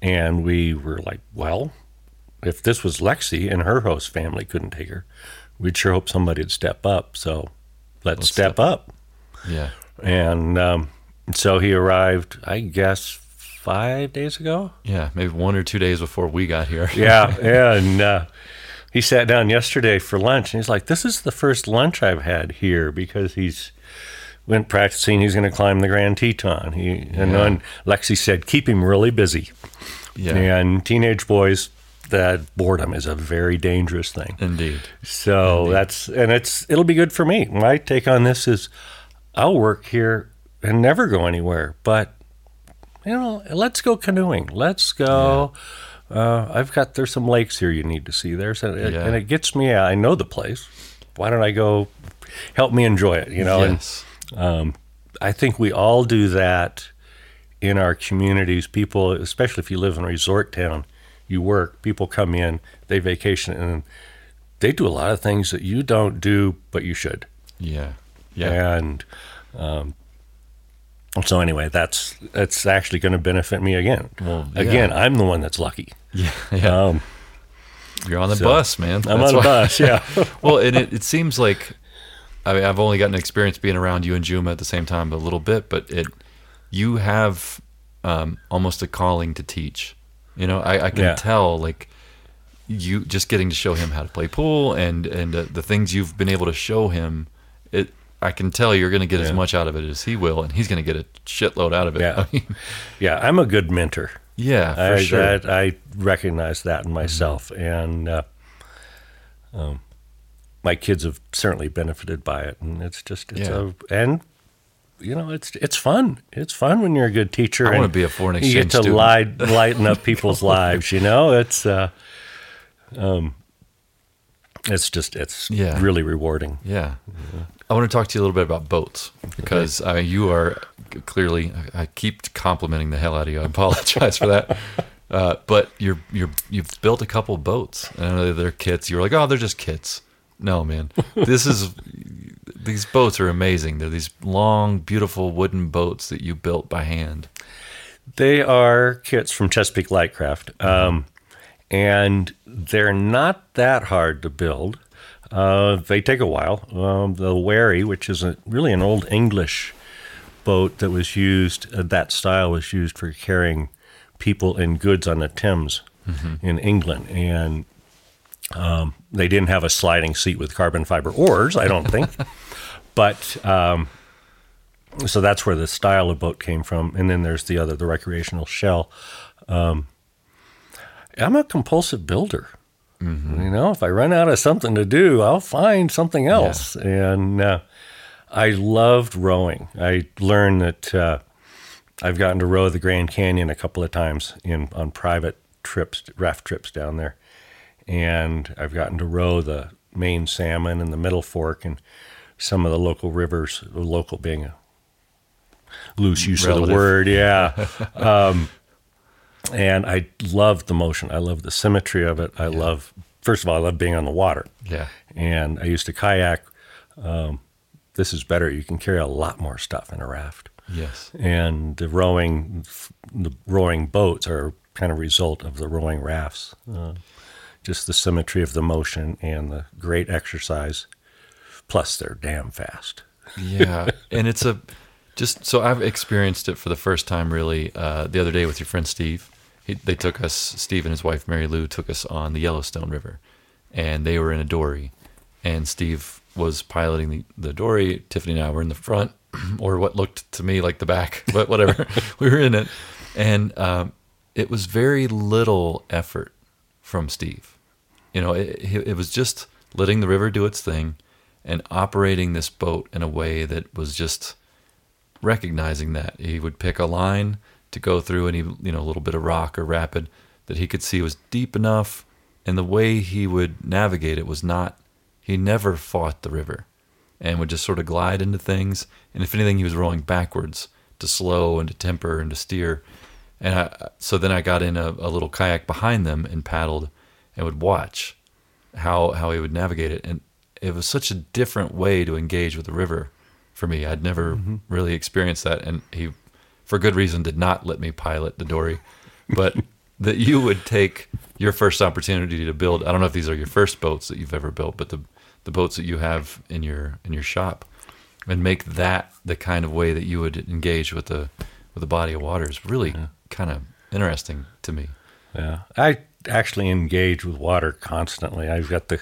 and we were like, well, if this was Lexi and her host family couldn't take her, we'd sure hope somebody would step up. So let's, Let's step step- up. yeah. And um, so he arrived, I guess, five days ago. Yeah. Maybe one or two days before we got here. Yeah. (laughs) And uh, he sat down yesterday for lunch, and he's like, "This is the first lunch I've had here because he's." Went practicing. He's going to climb the Grand Teton. He and Yeah. then Lexi said, "Keep him really busy." Yeah. And teenage boys, that boredom is a very dangerous thing. Indeed. So that's and it's it'll be good for me. My take on this is I'll work here and never go anywhere, but you know, let's go canoeing. Let's go. Uh, I've got there's some lakes here you need to see. There's a, Yeah. and it gets me. I know the place. Why don't I go? Help me enjoy it. You know, yes. and I think we all do that in our communities. People, especially if you live in a resort town, you work. People come in, they vacation, and they do a lot of things that you don't do, but you should. yeah. Yeah. And um, so anyway, that's that's actually going to benefit me again. Well, yeah. Again, I'm the one that's lucky. (laughs) Yeah. yeah. Um, You're on the so, bus, man. I'm That's on why- bus. Yeah. (laughs) well, and it, it seems like I mean, I've only gotten experience being around you and Juma at the same time a little bit, but it you have um, almost a calling to teach. You know, I, I can Yeah. tell like you just getting to show him how to play pool and and uh, the things you've been able to show him. It I can tell you're going to get as much out of it as he will, and he's going to get a shitload out of it. Yeah. (laughs) I mean, yeah, I'm a good mentor. yeah, for I, sure. Mm-hmm. I, I recognize that in myself, and uh, um, my kids have certainly benefited by it. And it's just it's Yeah. a and you know it's it's fun. It's fun when you're a good teacher. I wanna be a foreign exchange. You get to student. light, lighten up people's (laughs) lives. You know, it's uh, um, it's just it's Yeah. really rewarding. Yeah. I want to talk to you a little bit about boats because I mean, you are clearly. I keep complimenting the hell out of you. I apologize for that. (laughs) Uh, but you're you're you've built a couple boats. and I know they're kits. You were like, oh, they're just kits. No, man. This is these boats are amazing. They're these long, beautiful wooden boats that you built by hand. They are kits from Chesapeake Lightcraft, um, and they're not that hard to build. Uh, they take a while. Um, the Wherry, which is a, really an old English boat that was used, uh, that style was used for carrying people and goods on the Thames in England, and um, they didn't have a sliding seat with carbon fiber oars, I don't think, (laughs) but. Um, so that's where the style of boat came from. And then there's the other the recreational shell. Um, i'm a compulsive builder. You know if i run out of something to do i'll find something else. And uh, i loved rowing. I learned that uh, i've gotten to row the grand canyon a couple of times in on private trips raft trips down there. And i've gotten to row the main salmon and the middle fork and some of the local rivers local being a loose use of the word yeah. (laughs) Um, and i love the motion. I love the symmetry of it. I love first of all i love being on the water. Yeah. and i used to kayak um, this is better. You can carry a lot more stuff in a raft. Yes. and the rowing the rowing boats are kind of result of the rowing rafts. Uh, just the symmetry of the motion and the great exercise plus they're damn fast Yeah, (laughs) and it's a just so I've experienced it for the first time really uh, the other day with your friend Steve. He, they took us, Steve and his wife Mary Lou took us on the Yellowstone River, and they were in a dory, and Steve was piloting the, the dory. Tiffany and I were in the front, (clears throat) or what looked to me like the back, (laughs) but whatever. (laughs) we were in it, and um, it was very little effort from Steve. You know, it, it was just letting the river do its thing and operating this boat in a way that was just recognizing that. He would pick a line to go through any you know little bit of rock or rapid that he could see was deep enough and the way he would navigate it was not he never fought the river and would just sort of glide into things. And if anything he was rowing backwards to slow and to temper and to steer. And I, so then I got in a, a little kayak behind them and paddled and would watch how how he would navigate it. And it was such a different way to engage with the river for me. I'd never mm-hmm. really experienced that and he for good reason did not let me pilot the dory. But (laughs) that you would take your first opportunity to build i don't know if these are your first boats that you've ever built but the the boats that you have in your in your shop and make that the kind of way that you would engage with the with the body of water is really kind of interesting to me. Yeah, I actually engage with water constantly. I've got the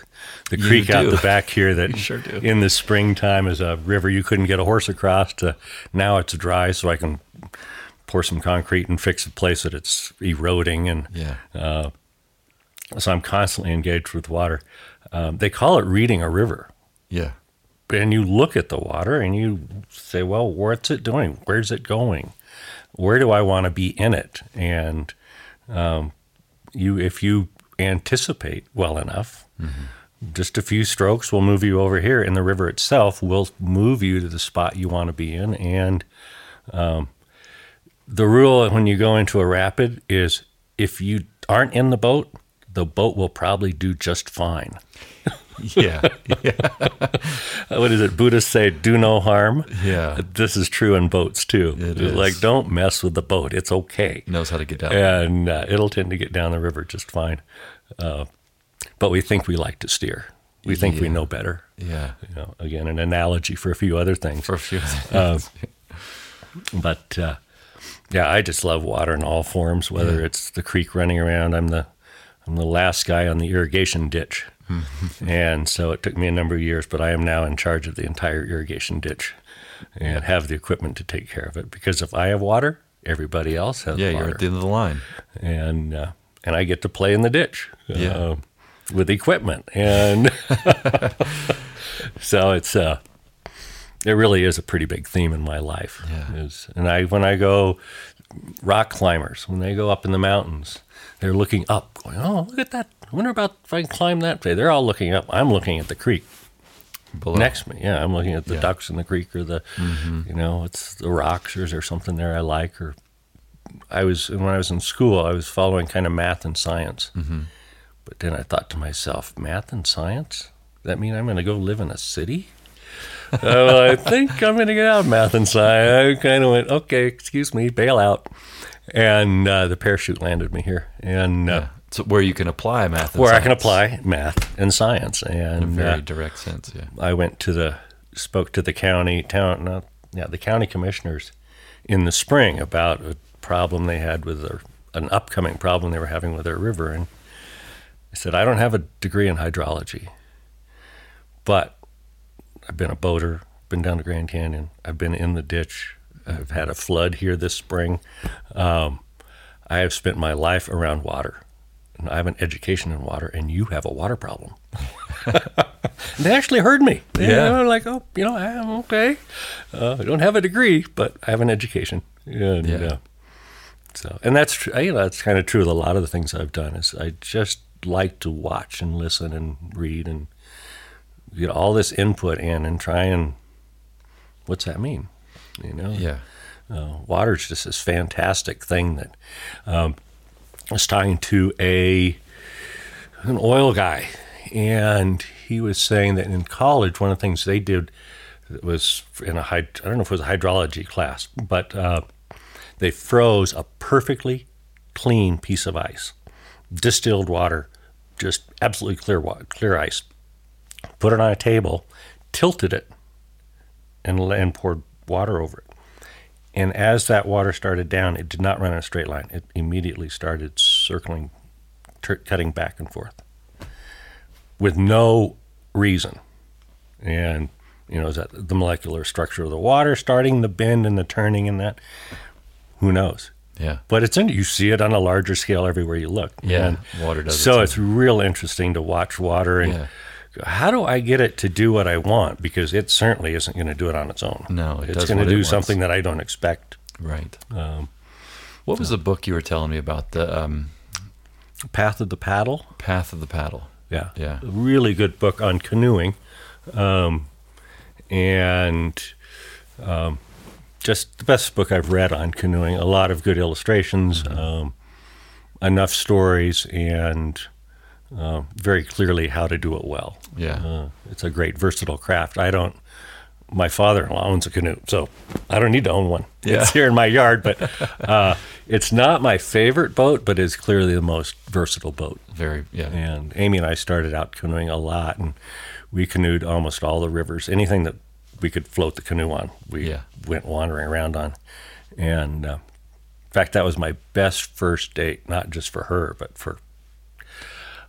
the You creek out the back here (laughs) that sure do. in the springtime is a river you couldn't get a horse across. To now it's dry, so I can pour some concrete and fix a place that it's eroding, and yeah so I'm constantly engaged with water. Um, they call it reading a river. yeah and you look at the water and you say, well, what's it doing? Where's it going? Where do I want to be in it? And um, you, if you anticipate well enough, just a few strokes will move you over here, and the river itself will move you to the spot you want to be in. And um, the rule when you go into a rapid is if you aren't in the boat, the boat will probably do just fine. (laughs) (laughs) yeah What is it? Buddhists say, do no harm. Yeah. This is true in boats too. It's Like, don't mess with the boat. It's okay. knows how to get down And uh, it'll tend to get down the river just fine. Uh, but we think we like to steer. We think we know better. yeah You know, again, an analogy for a few other things. for a few Uh, but uh, yeah, I just love water in all forms. Whether Yeah. it's the creek running around, I'm the I'm the last guy on the irrigation ditch, (laughs) and so it took me a number of years. But I am now in charge of the entire irrigation ditch, and have the equipment to take care of it. Because if I have water, everybody else has yeah water, you're at the end of the line and uh, and I get to play in the ditch. Yeah. uh, with equipment, and (laughs) so it's uh, it really is a pretty big theme in my life. Yeah. Is, and I when I go, rock climbers when they go up in the mountains. They're looking up, going, "Oh, look at that! I wonder about if I can climb that." Way. They're all looking up. I'm looking at the creek Below. next to me. Yeah, I'm looking at the Yeah. ducks in the creek or the, you know, it's the rocks or is there something there I like or. I was when I was in school, I was following kind of math and science, but then I thought to myself, math and science. That mean I'm going to go live in a city? uh, I think I'm going to get out of math and science. I kind of went, okay, excuse me, bail out, and uh, the parachute landed me here, and uh, Yeah. So where you can apply math. And where I can science apply math and science, in a and very uh, direct sense. Yeah. I went to the spoke to the county town not yeah the county commissioners in the spring about a problem they had with their an upcoming problem they were having with their river and I said I don't have a degree in hydrology but I've been a boater been down to Grand Canyon I've been in the ditch I've had a flood here this spring um, I have spent my life around water and I have an education in water and you have a water problem (laughs) they actually heard me. They Yeah. were like, oh, you know, I'm okay. Uh, I don't have a degree, but I have an education. And, Yeah. uh, so, and that's tr- you know that's kind of true with a lot of the things I've done. Is I just like to watch and listen and read and get all this input in and try and what's that mean? You know, Yeah. uh, water's just this fantastic thing that um, was talking to a an oil guy, and he was saying that in college, one of the things they did was in a hyd- I don't know if it was a hydrology class, but uh, they froze a perfectly clean piece of ice, distilled water, just absolutely clear water, clear ice. Put it on a table, tilted it, and, and poured water over it. And as that water started down, it did not run in a straight line. It immediately started circling, tur cutting back and forth with no reason. And, you know, is that the molecular structure of the water starting the bend and the turning and that? Who knows? Yeah. But it's in, you see it on a larger scale everywhere you look. Yeah. And Water does. so its it's real interesting to watch water and Yeah. How do I get it to do what I want? Because it certainly isn't going to do it on its own. No, it it's going to do wants. something that I don't expect. right. Um, What was the book you were telling me about? The um, Path of the Paddle. Path of the Paddle. Yeah. Yeah. A really good book on canoeing. Um, and um, just the best book I've read on canoeing. A lot of good illustrations, um, enough stories, and uh, very clearly how to do it well. Yeah. Uh, it's a great versatile craft. I don't. My father-in-law owns a canoe, so I don't need to own one. Yeah. It's here in my yard, but uh, (laughs) it's not my favorite boat, but it's clearly the most versatile boat. Very. Yeah. And Amy and I started out canoeing a lot, and we canoed almost all the rivers. Anything that we could float the canoe on, we Yeah. went wandering around on. And uh, in fact, that was my best first date, not just for her, but for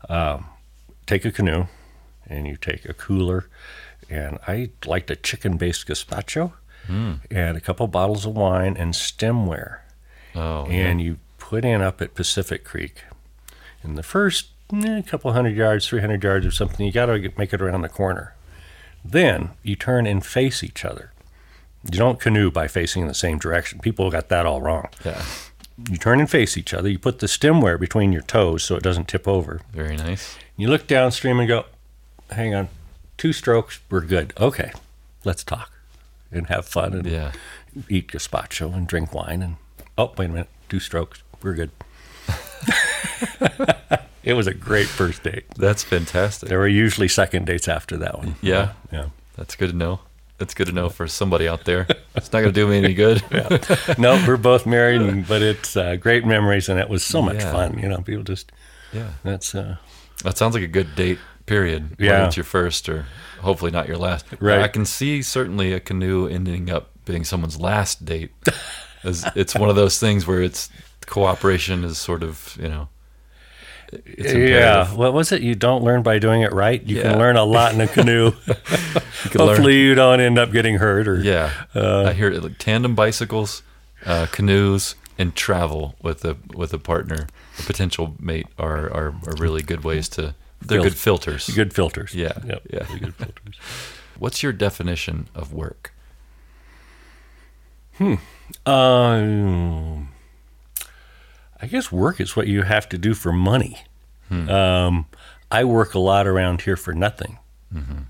um, take a canoe, and you take a cooler, and I liked a chicken-based gazpacho, and a couple bottles of wine and stemware Oh. and you put in up at Pacific Creek. In the first eh, couple hundred yards, 300 yards or something, you got to make it around the corner. Then you turn and face each other. You don't canoe by facing in the same direction. People got that all wrong. yeah. You turn and face each other. You put the stemware between your toes so it doesn't tip over. Very nice. You look downstream and go, hang on, two strokes, we're good. Okay, let's talk and have fun and Yeah. eat gazpacho and drink wine and oh wait a minute two strokes we're good (laughs) it was a great first date That's fantastic. there were usually second dates after that one Yeah. yeah That's good to know. That's good to know for somebody out there. It's not going to do me any good. (laughs) no we're both married and, but it's uh, great memories and it was so much Yeah. fun you know people just Yeah. that's uh That sounds like a good date, period. Yeah. it's your first or hopefully not your last. Right. I can see certainly a canoe ending up being someone's last date. As it's one of those things where it's cooperation is sort of, you know, yeah what was it you don't learn by doing it right you Yeah. can learn a lot in a canoe (laughs) You can learn- hopefully you don't end up getting hurt or Yeah. Uh, I hear it like tandem bicycles, uh, canoes, and travel with a with a partner, a potential mate are are, are really good ways to. They're Fil- good filters. good filters Yeah, Yep, yeah. really good (laughs) filters What's your definition of work? Hmm. Um, I guess work is what you have to do for money. Um, I work a lot around here for nothing,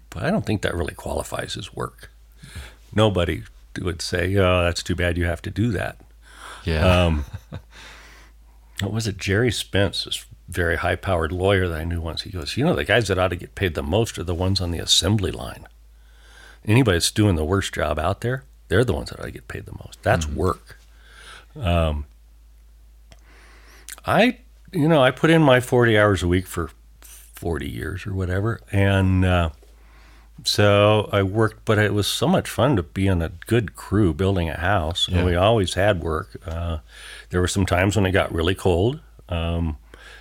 but I don't think that really qualifies as work. Nobody would say, "Oh, that's too bad. You have to do that." Yeah. Um, (laughs) what was it? Gerry Spence, this very high-powered lawyer that I knew once. He goes, "You know, the guys that ought to get paid the most are the ones on the assembly line. Anybody that's doing the worst job out there, they're the ones that ought to get paid the most. That's work." Um, I, you know, I put in my forty hours a week for forty years or whatever, and. Uh, so I worked, but it was so much fun to be in a good crew building a house, Yeah. and we always had work. Uh, there were some times when it got really cold. Um,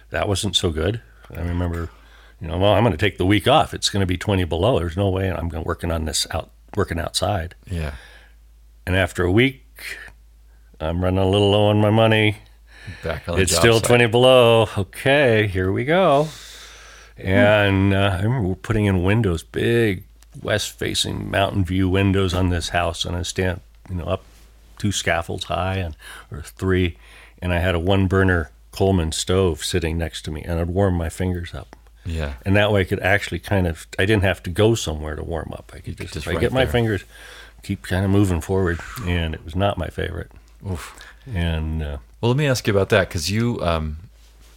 that wasn't so good. I remember, you know, well, I'm going to take the week off. It's going to be 20 below. There's no way I'm going working on this out working outside. yeah. And after a week, I'm running a little low on my money. Back on the It's still site. 20 below. Okay, here we go. And uh, I remember we're putting in windows, big west-facing mountain view windows on this house, and I stand, you know, up two scaffolds high and or three, and I had a one-burner Coleman stove sitting next to me, and I'd warm my fingers up, Yeah. and that way I could actually kind of, I didn't have to go somewhere to warm up. I could just, just if I right get my there. fingers, keep kind of moving forward, and it was not my favorite. Oof. And uh, Well, let me ask you about that because you, um,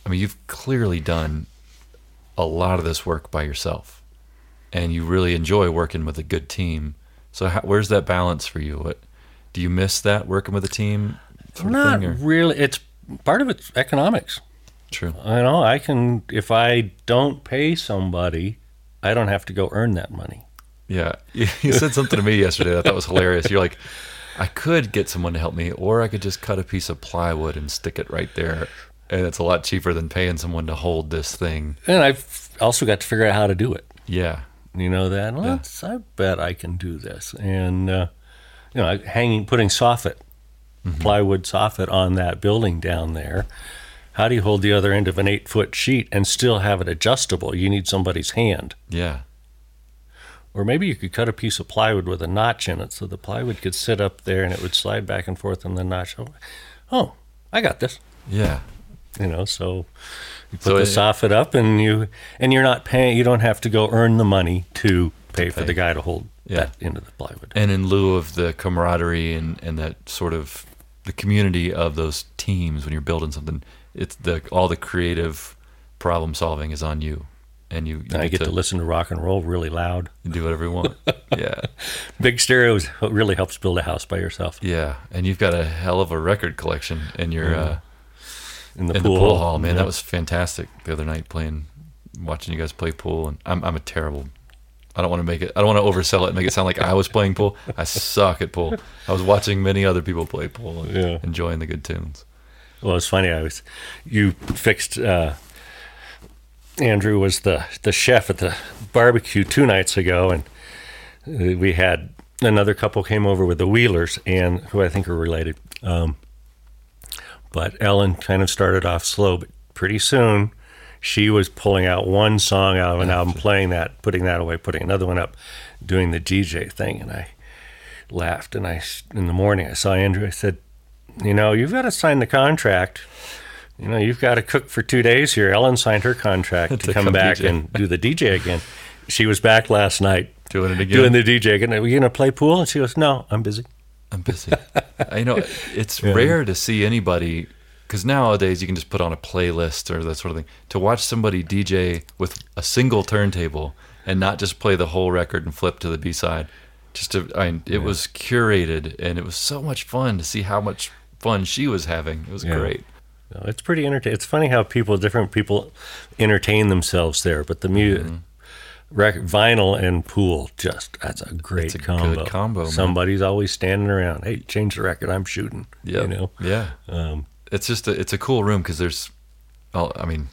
I mean, you've clearly done a lot of this work by yourself, and you really enjoy working with a good team. So, how, where's that balance for you? What do you miss that working with a team? Not thing, really. It's part of it's economics. True. I know I can if I don't pay somebody, I don't have to go earn that money. Yeah, you, (laughs) you said something to me yesterday that I thought was hilarious. You're like, I could get someone to help me, or I could just cut a piece of plywood and stick it right there, and it's a lot cheaper than paying someone to hold this thing. And I've also got to figure out how to do it. Yeah, You know that? Well, it's- I bet I can do this. And uh, you know, hanging, putting soffit, plywood soffit on that building down there. How do you hold the other end of an eight-foot sheet and still have it adjustable? You need somebody's hand. yeah, Or maybe you could cut a piece of plywood with a notch in it so the plywood could sit up there and it would slide back and forth on the notch. Oh, oh I got this. yeah. You know, so you put So the it- soffit up and you and you're not paying you don't have to go earn the money to pay for pay. the guy to hold Yeah. that of the plywood. And in lieu of the camaraderie and, and that sort of the community of those teams when you're building something, it's the all the creative problem solving is on you, and you, you I get to listen to rock and roll really loud. do whatever you want. (laughs) yeah, Big stereos really helps build a house by yourself yeah. And you've got a hell of a record collection in your uh, in the in pool. the pool hall, man. Yeah. That was fantastic the other night playing, watching you guys play pool. And I'm I'm a terrible. I don't want to make it. I don't want to oversell it and make it sound like I was playing pool. I suck at pool. I was watching many other people play pool and Yeah. enjoying the good tunes. Well, it's funny. I was you fixed. Uh, Andrew was the the chef at the barbecue two nights ago, and we had another couple came over with the Wheelers, and who I think are related. Um, but Ellen kind of started off slow, but pretty soon she was pulling out one song out of an album, playing that, putting that away, putting another one up, doing the DJ thing, and I laughed. And I in the morning I saw Andrew. I said, you know, you've got to sign the contract. You know, you've got to cook for two days here. Ellen signed her contract (laughs) to, To come, come back DJ. and do the DJ again. (laughs) She was back last night Doing it again. doing the DJ again. Are you going to play pool? And she goes, No, I'm busy. I'm busy. (laughs) you know it's rare to see anybody because nowadays you can just put on a playlist or that sort of thing. To watch somebody DJ with a single turntable and not just play the whole record and flip to the B side, just to, I mean, it was curated and it was so much fun to see how much fun she was having. It was Yeah. great. No, it's pretty entertaining. It's funny how people, different people, entertain themselves there. But the music, Mm-hmm. rec- vinyl and pool, just that's a great It's a good combo. combo, man. Somebody's always standing around. Hey, change the record. I'm shooting. Yeah, You know. yeah. Um, it's just a, it's a cool room because there's, well, I mean,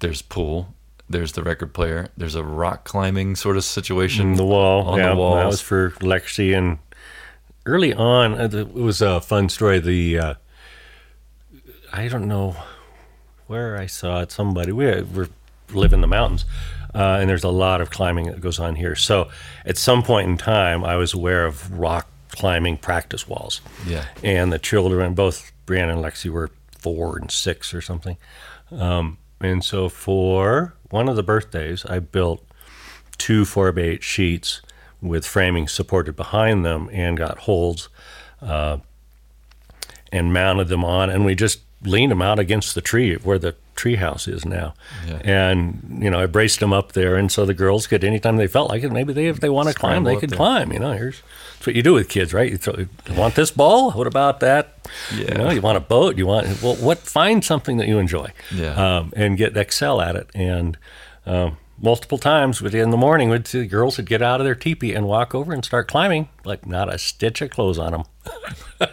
there's pool, there's the record player, there's a rock climbing sort of situation. On the wall. on yeah, the walls. That was for Lexi. And early on, uh, it was a fun story. The uh, I don't know where I saw it. Somebody we we live in the mountains, uh, and there's a lot of climbing that goes on here. So at some point in time, I was aware of rock climbing practice walls. Yeah. And the children, both Brianna and Lexi, were four and six or something. Um, and so for one of the birthdays, I built two four by eight sheets with framing supported behind them and got holds uh, and mounted them on, and we just leaned them out against the tree where the tree house is now. Yeah. And you know, I braced them up there, and so the girls could anytime they felt like it, maybe they if they want to climb, they could there. climb. You know, here's that's what you do with kids, right? You, throw, you want this ball? What about that? You know, you want a boat? You want well, what? Find something that you enjoy, Yeah. um, and get excel at it. And um, multiple times, in the morning, would see the girls would get out of their teepee and walk over and start climbing, like not a stitch of clothes on them. (laughs)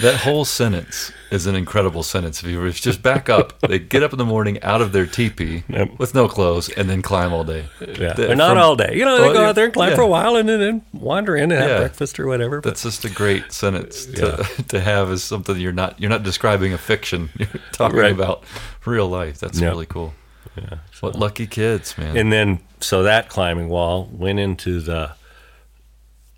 That whole sentence is an incredible sentence. If you just back up, they get up in the morning out of their teepee Yep. with no clothes and then climb all day. Yeah, The- not from- all day. You know, they Well, go out there and climb yeah. for a while, and then, wander in and have Yeah. breakfast or whatever. But That's just a great sentence to, (laughs) to have as something you're not you're not describing a fiction. (laughs) You're talking Right. about real life. That's Yep. really cool. Yeah. What lucky kids, man. and then so that climbing wall went into the.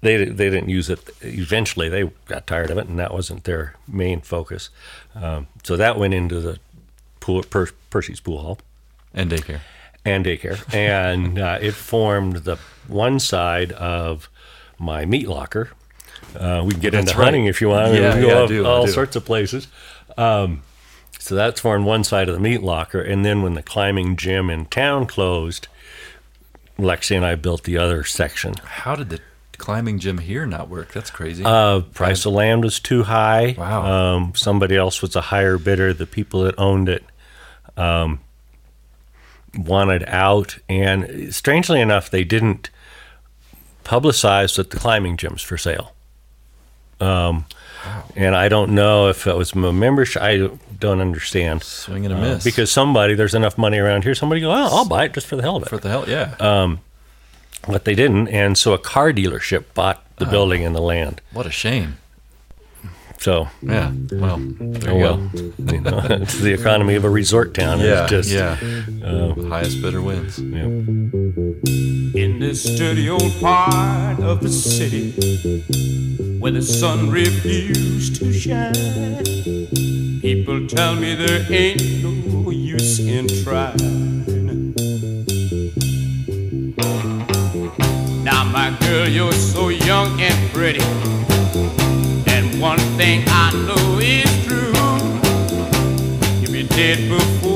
They they didn't use it. Eventually, they got tired of it, and that wasn't their main focus. Um, so that went into the pool, per, Percy's pool hall. and daycare. and daycare, and uh, it formed the one side of my meat locker. Uh, we can get That's into right. hunting if you want. Yeah, we go yeah, do, all sorts of places. Um, so that's formed one side of the meat locker, and then when the climbing gym in town closed, Lexi and I built the other section. How did the climbing gym here not work? That's crazy. Uh, price of land was too high. Wow. Um, somebody else was a higher bidder. The people that owned it um, wanted out, and strangely enough, they didn't publicize that the climbing gym's for sale. Um, and I don't know if it was a membership. I don't understand. Swing and a Uh, miss. because somebody, there's enough money around here. Somebody go, oh, I'll buy it just for the hell of it for the hell, yeah. Uh, but they didn't, and so a car dealership bought Oh. the building and the land. what a shame. So Yeah. Well, there Oh you well, go. you know, it's the economy of a resort town. Yeah. it's just, yeah. uh, Highest bidder wins. yeah. in this dirty old part of the city where the sun refused to shine. People tell me there ain't no use in trying. Girl, you're so young and pretty. And one thing I know is true. You'll be dead before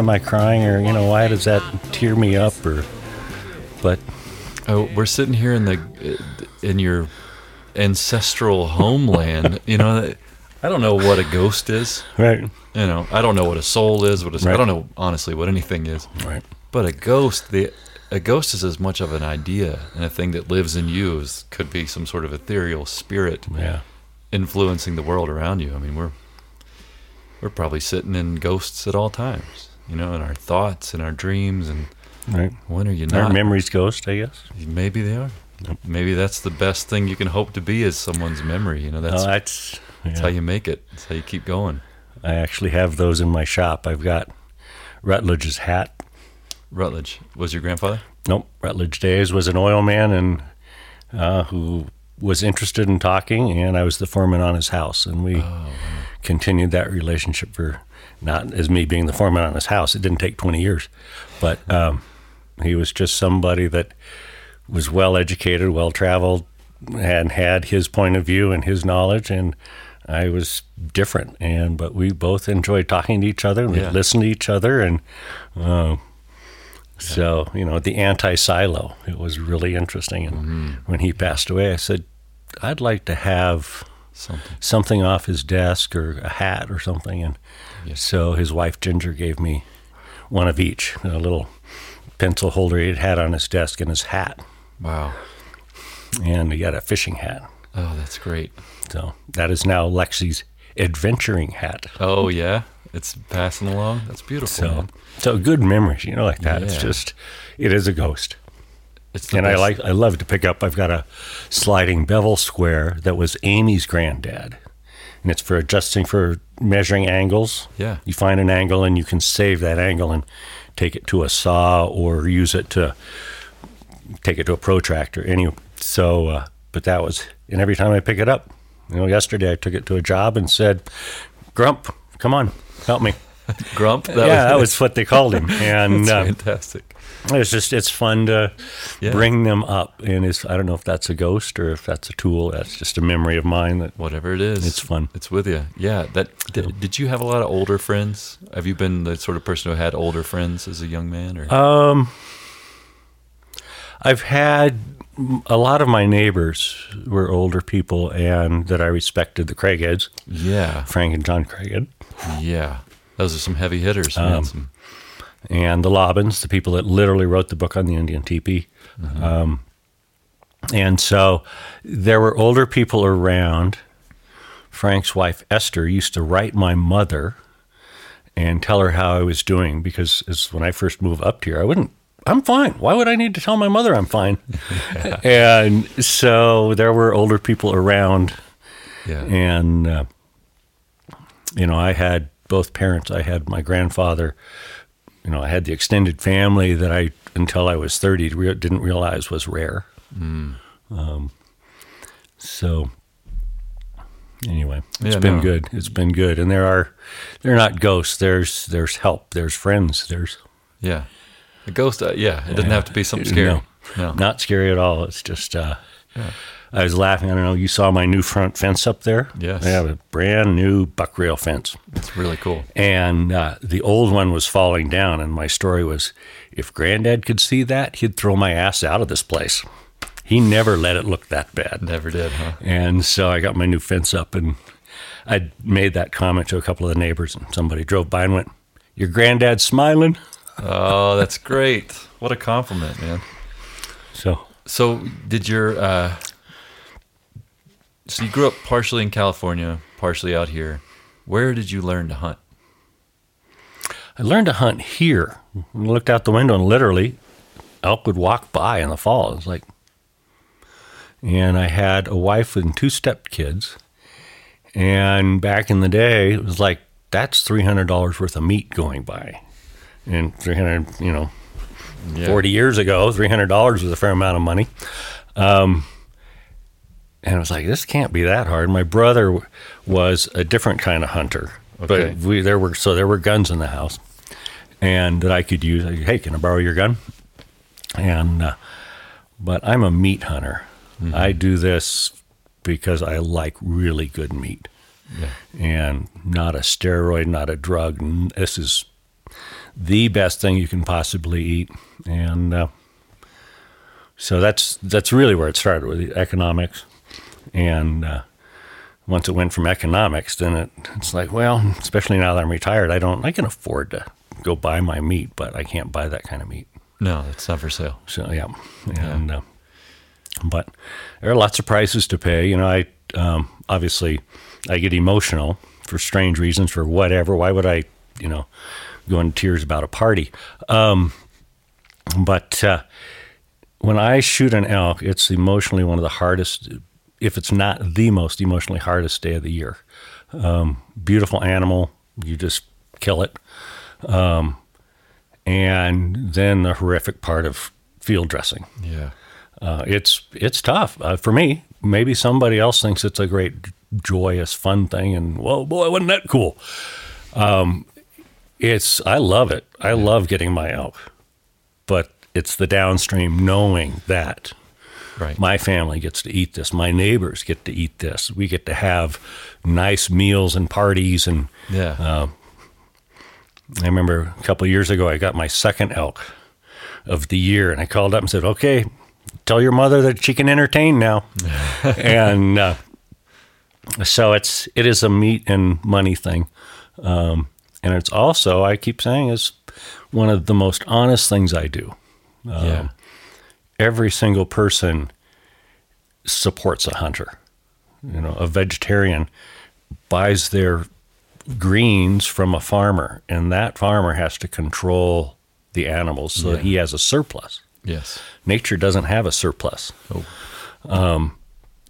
am I crying? Or you know, why does that tear me up? Or, but Oh, we're sitting here in the in your ancestral homeland. You know, I don't know what a ghost is. right, You know, I don't know what a soul is. What a, I Right. don't know honestly what anything is. right, But a ghost, the a ghost is as much of an idea and a thing that lives in you as could be some sort of ethereal spirit yeah, influencing the world around you. I mean, we're we're probably sitting in ghosts at all times. You know, in our thoughts and our dreams. And right. when are you not? Our memories ghost, I guess. Maybe they are. Maybe that's the best thing you can hope to be is someone's memory. You know, that's, oh, that's. that's how you make it. That's how you keep going. I actually have those in my shop. I've got Rutledge's hat. Rutledge was your grandfather. Nope, Rutledge Days was an oil man and uh, who was interested in talking, and I was the foreman on his house, and we continued that relationship for not as me being the foreman on his house. It didn't take twenty years, but um, he was just somebody that was well educated, well traveled, and had his point of view and his knowledge, and I was different. And but we both enjoyed talking to each other, and Yeah. we listened to each other, and uh, so you know the anti-silo. It was really interesting. And Mm-hmm. when he passed away, I said, I'd like to have Something. something off his desk or a hat or something. And Yes. so his wife Ginger gave me one of each, a little pencil holder he had on his desk and his hat, Wow. and he had a fishing hat. Oh, that's great. So that is now Lexi's adventuring hat. Oh yeah, it's passing along. That's beautiful. So, so good memories, you know, like that. It's just, it is a ghost. It's and I like, I love to pick up. I've got a sliding bevel square that was Amy's granddad, and it's for adjusting for measuring angles. Yeah. You find an angle and you can save that angle and take it to a saw or use it to take it to a protractor. Any so, uh, but that was, and every time I pick it up, you know, yesterday I took it to a job and said, "Grump, come on, help me." (laughs) Grump. That yeah, that was what they called him, (laughs) and that's uh, fantastic. it's just it's fun to Yeah. bring them up. And it's I don't know if that's a ghost or if that's a tool. That's just a memory of mine that Whatever it is, It's fun. It's with you. Yeah. That. Did, did you have a lot of older friends? Have you been the sort of person who had older friends as a young man? Or Um, I've had a lot of my neighbors were older people and that I respected the Craigheads, yeah, Frank and John Craighead, yeah. Those are some heavy hitters. Um, Some- and the Laubins, the people that literally wrote the book on the Indian teepee. Um, and so there were older people around. Frank's wife Esther used to write my mother and tell her how I was doing because as when I first moved up here, I wouldn't. I'm fine. Why would I need to tell my mother I'm fine? (laughs) and so there were older people around, yeah. and uh, you know, I had both parents. I had my grandfather. You know, I had the extended family that I until I was 30 re- didn't realize was rare. Um, so anyway, it's Yeah, been no. good. It's been good, and there are they're not ghosts. There's there's help. There's friends. There's Yeah. A ghost, uh, yeah. It doesn't have to be something (laughs) scary. No, No. not scary at all. It's just uh, I was laughing. I don't know. You saw my new front fence up there? Yes. I have a brand new buck rail fence. It's really cool. and uh, the old one was falling down. And my story was, if Granddad could see that, he'd throw my ass out of this place. He never let it look that bad. Never did, huh? And so I got my new fence up, and I made that comment to a couple of the neighbors, and somebody drove by and went, "Your granddad's smiling." Oh, that's great. What a compliment, man. So So, did your uh, so you grew up partially in California, partially out here. Where did you learn to hunt? I learned to hunt here. I looked out the window, and literally, elk would walk by in the fall. It was like, and I had a wife and two stepkids. And back in the day, it was like that's three hundred dollars worth of meat going by, and three hundred, you know, Yeah. forty years ago, three hundred dollars was a fair amount of money. Um, and I was like, this can't be that hard. My brother w- was a different kind of hunter, Okay. but we there were so there were guns in the house, and that I could use. Like, hey, can I borrow your gun? And uh, but I'm a meat hunter. I do this because I like really good meat, Yeah. and not a steroid, not a drug. This is the best thing you can possibly eat, and uh, so that's that's really where it started with the economics, and uh, once it went from economics, then it, it's like, well, especially now that I'm retired, I don't, I can afford to go buy my meat, but I can't buy that kind of meat. No, it's not for sale. So yeah, and uh, but there are lots of prices to pay. You know, I um, obviously I get emotional for strange reasons for whatever. Why would I, you know, go in tears about a party? Um, but uh, when I shoot an elk, it's emotionally one of the hardest, if it's not the most emotionally hardest day of the year. Um, beautiful animal, you just kill it and then the horrific part of field dressing. Yeah. Uh, it's it's tough uh, for me. Maybe somebody else thinks it's a great, joyous, fun thing, and whoa, boy, wasn't that cool? Um, it's I love it. I love getting my elk, but it's the downstream knowing that Right. My family gets to eat this. My neighbors get to eat this. We get to have nice meals and parties. And Yeah. I remember a couple of years ago, I got my second elk of the year, and I called up and said, "Okay, tell your mother that she can entertain now." (laughs) and uh, so it's it is a meat and money thing, um, and it's also I keep saying is one of the most honest things I do. yeah. Every single person supports a hunter. You know, a vegetarian buys their greens from a farmer, and that farmer has to control the animals so that he has a surplus. Yes. Nature doesn't have a surplus. Oh.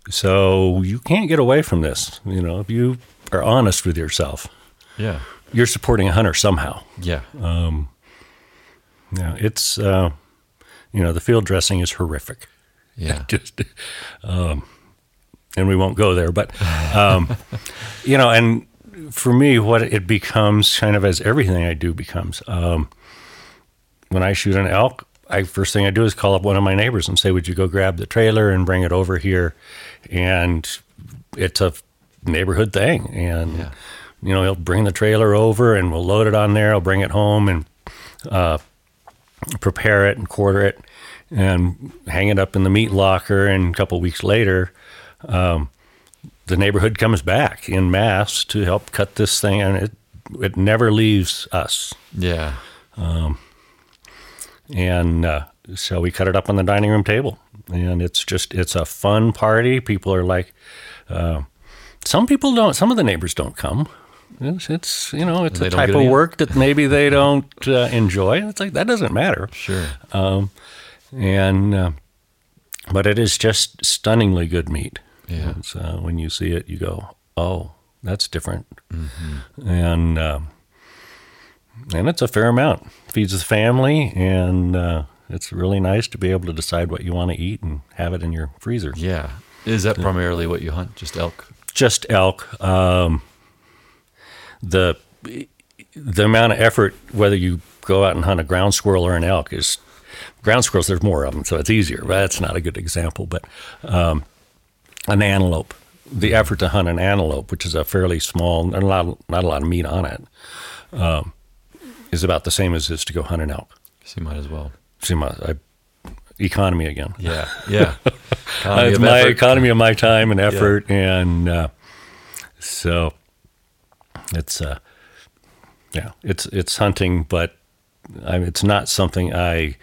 So you can't get away from this. You know, if you are honest with yourself, Yeah. you're supporting a hunter somehow. Yeah. Yeah, it's uh, you know the field dressing is horrific. yeah. (laughs) Just, um, and we won't go there, but um, (laughs) you know, and for me, what it becomes, kind of as everything I do becomes, um, when I shoot an elk, I first thing I do is call up one of my neighbors and say, "Would you go grab the trailer and bring it over here?" And it's a neighborhood thing, and Yeah. you know, he'll bring the trailer over and we'll load it on there. I'll bring it home and uh, prepare it and quarter it and hang it up in the meat locker. And a couple weeks later, um, the neighborhood comes back in mass to help cut this thing, and it it never leaves us. Yeah. And uh, so we cut it up on the dining room table, and it's just it's a fun party. People are like, uh, some people don't. Some of the neighbors don't come. It's, it's you know it's They a type of work that maybe they don't uh, enjoy. It's like that doesn't matter. Sure. and uh, but it is just stunningly good meat. Yeah. Uh, when you see it, you go, "Oh, that's different," and um and it's a fair amount. Feeds the family, and uh, it's really nice to be able to decide what you want to eat and have it in your freezer. Yeah. Is that primarily what you hunt? Just elk? Just elk. Um, the the amount of effort, whether you go out and hunt a ground squirrel or an elk, is ground squirrels. There's more of them, so it's easier. But that's not a good example. But um, an antelope, the effort to hunt an antelope, which is a fairly small, not a lot, not a lot of meat on it, um, is about the same as it is to go hunt an elk. So you might as well. See my I, economy again. Yeah. Yeah. (laughs) Economy it's my effort. economy of my time and effort, and uh, so it's uh, yeah, it's it's hunting, but I, it's not something I.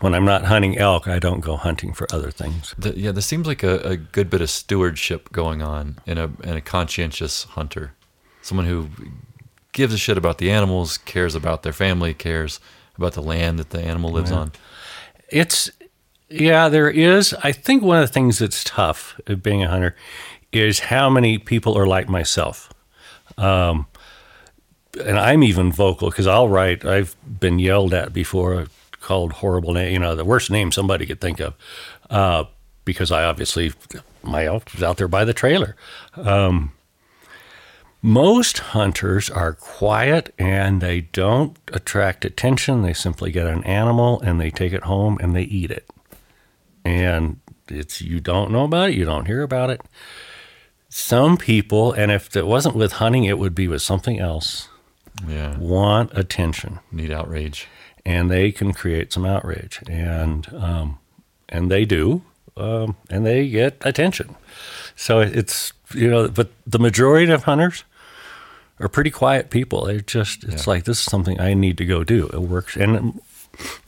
When I'm not hunting elk, I don't go hunting for other things. The, yeah, there seems like a, a good bit of stewardship going on in a in a conscientious hunter, someone who gives a shit about the animals, cares about their family, cares about the land that the animal lives on. It's yeah, there is. I think one of the things that's tough of being a hunter is how many people are like myself. Um, and I'm even vocal because I'll write. I've been yelled at before, called horrible name. You know, the worst name somebody could think of, uh, because I obviously my elk was out there by the trailer. Um, most hunters are quiet and they don't attract attention. They simply get an animal and they take it home and they eat it. And it's you don't know about it, you don't hear about it. Some people, and if it wasn't with hunting, it would be with something else, Yeah, want attention need outrage. and they can create some outrage, and um, and they do, um, and they get attention. So it's you know, but the majority of hunters are pretty quiet people. They're just it's Yeah. like this is something I need to go do. It works, and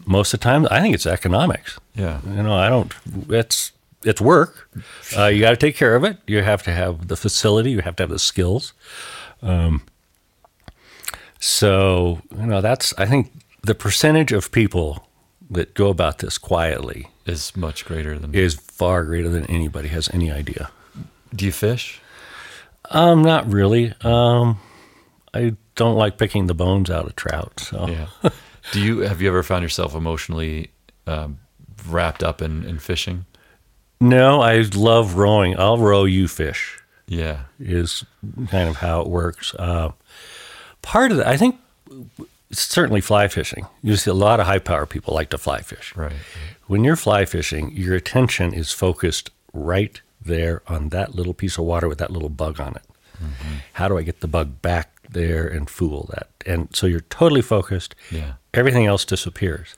most of the time, I think it's economics. Yeah, You know, I don't. It's it's work. Uh, you got to take care of it. You have to have the facility. You have to have the skills. Um, so you know, that's I think the percentage of people that go about this quietly is much greater than. is far greater than anybody has any idea. Do you fish? Um, not really. Um, I don't like picking the bones out of trout. So Yeah. Do you have you ever found yourself emotionally um, wrapped up in, in fishing? No, I love rowing. I'll row you fish. Yeah, is kind of how it works. Uh, part of that, I think, certainly fly fishing. You see a lot of high power people like to fly fish. Right. When you're fly fishing, your attention is focused right there on that little piece of water with that little bug on it. How do I get the bug back there and fool that? And so you're totally focused. Yeah. Everything else disappears.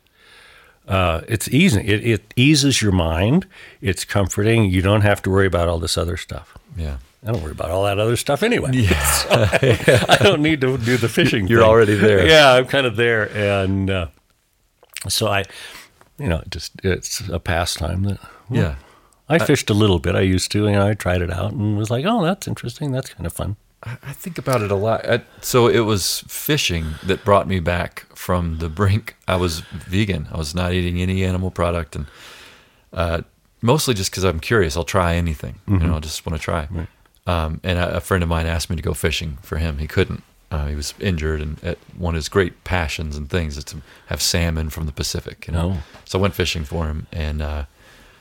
Uh, it's easy. It, it eases your mind. It's comforting. You don't have to worry about all this other stuff. Yeah. I don't worry about all that other stuff anyway. (laughs) So I, don't need to do the fishing. You're thing. already there. (laughs) Yeah, I'm kind of there, and uh, so I, you know, just it's a pastime that Yeah. I fished a little bit. I used to, you know, I tried it out and was like, oh, that's interesting. That's kind of fun. I think about it a lot. I, so it was fishing that brought me back from the brink. I was vegan. I was not eating any animal product, and uh, mostly just because I'm curious. I'll try anything. You know, I just want to try. Um, and a, a friend of mine asked me to go fishing for him. He couldn't. Uh, he was injured, and at one of his great passions and things is to have salmon from the Pacific. You know, Oh. so I went fishing for him, and uh,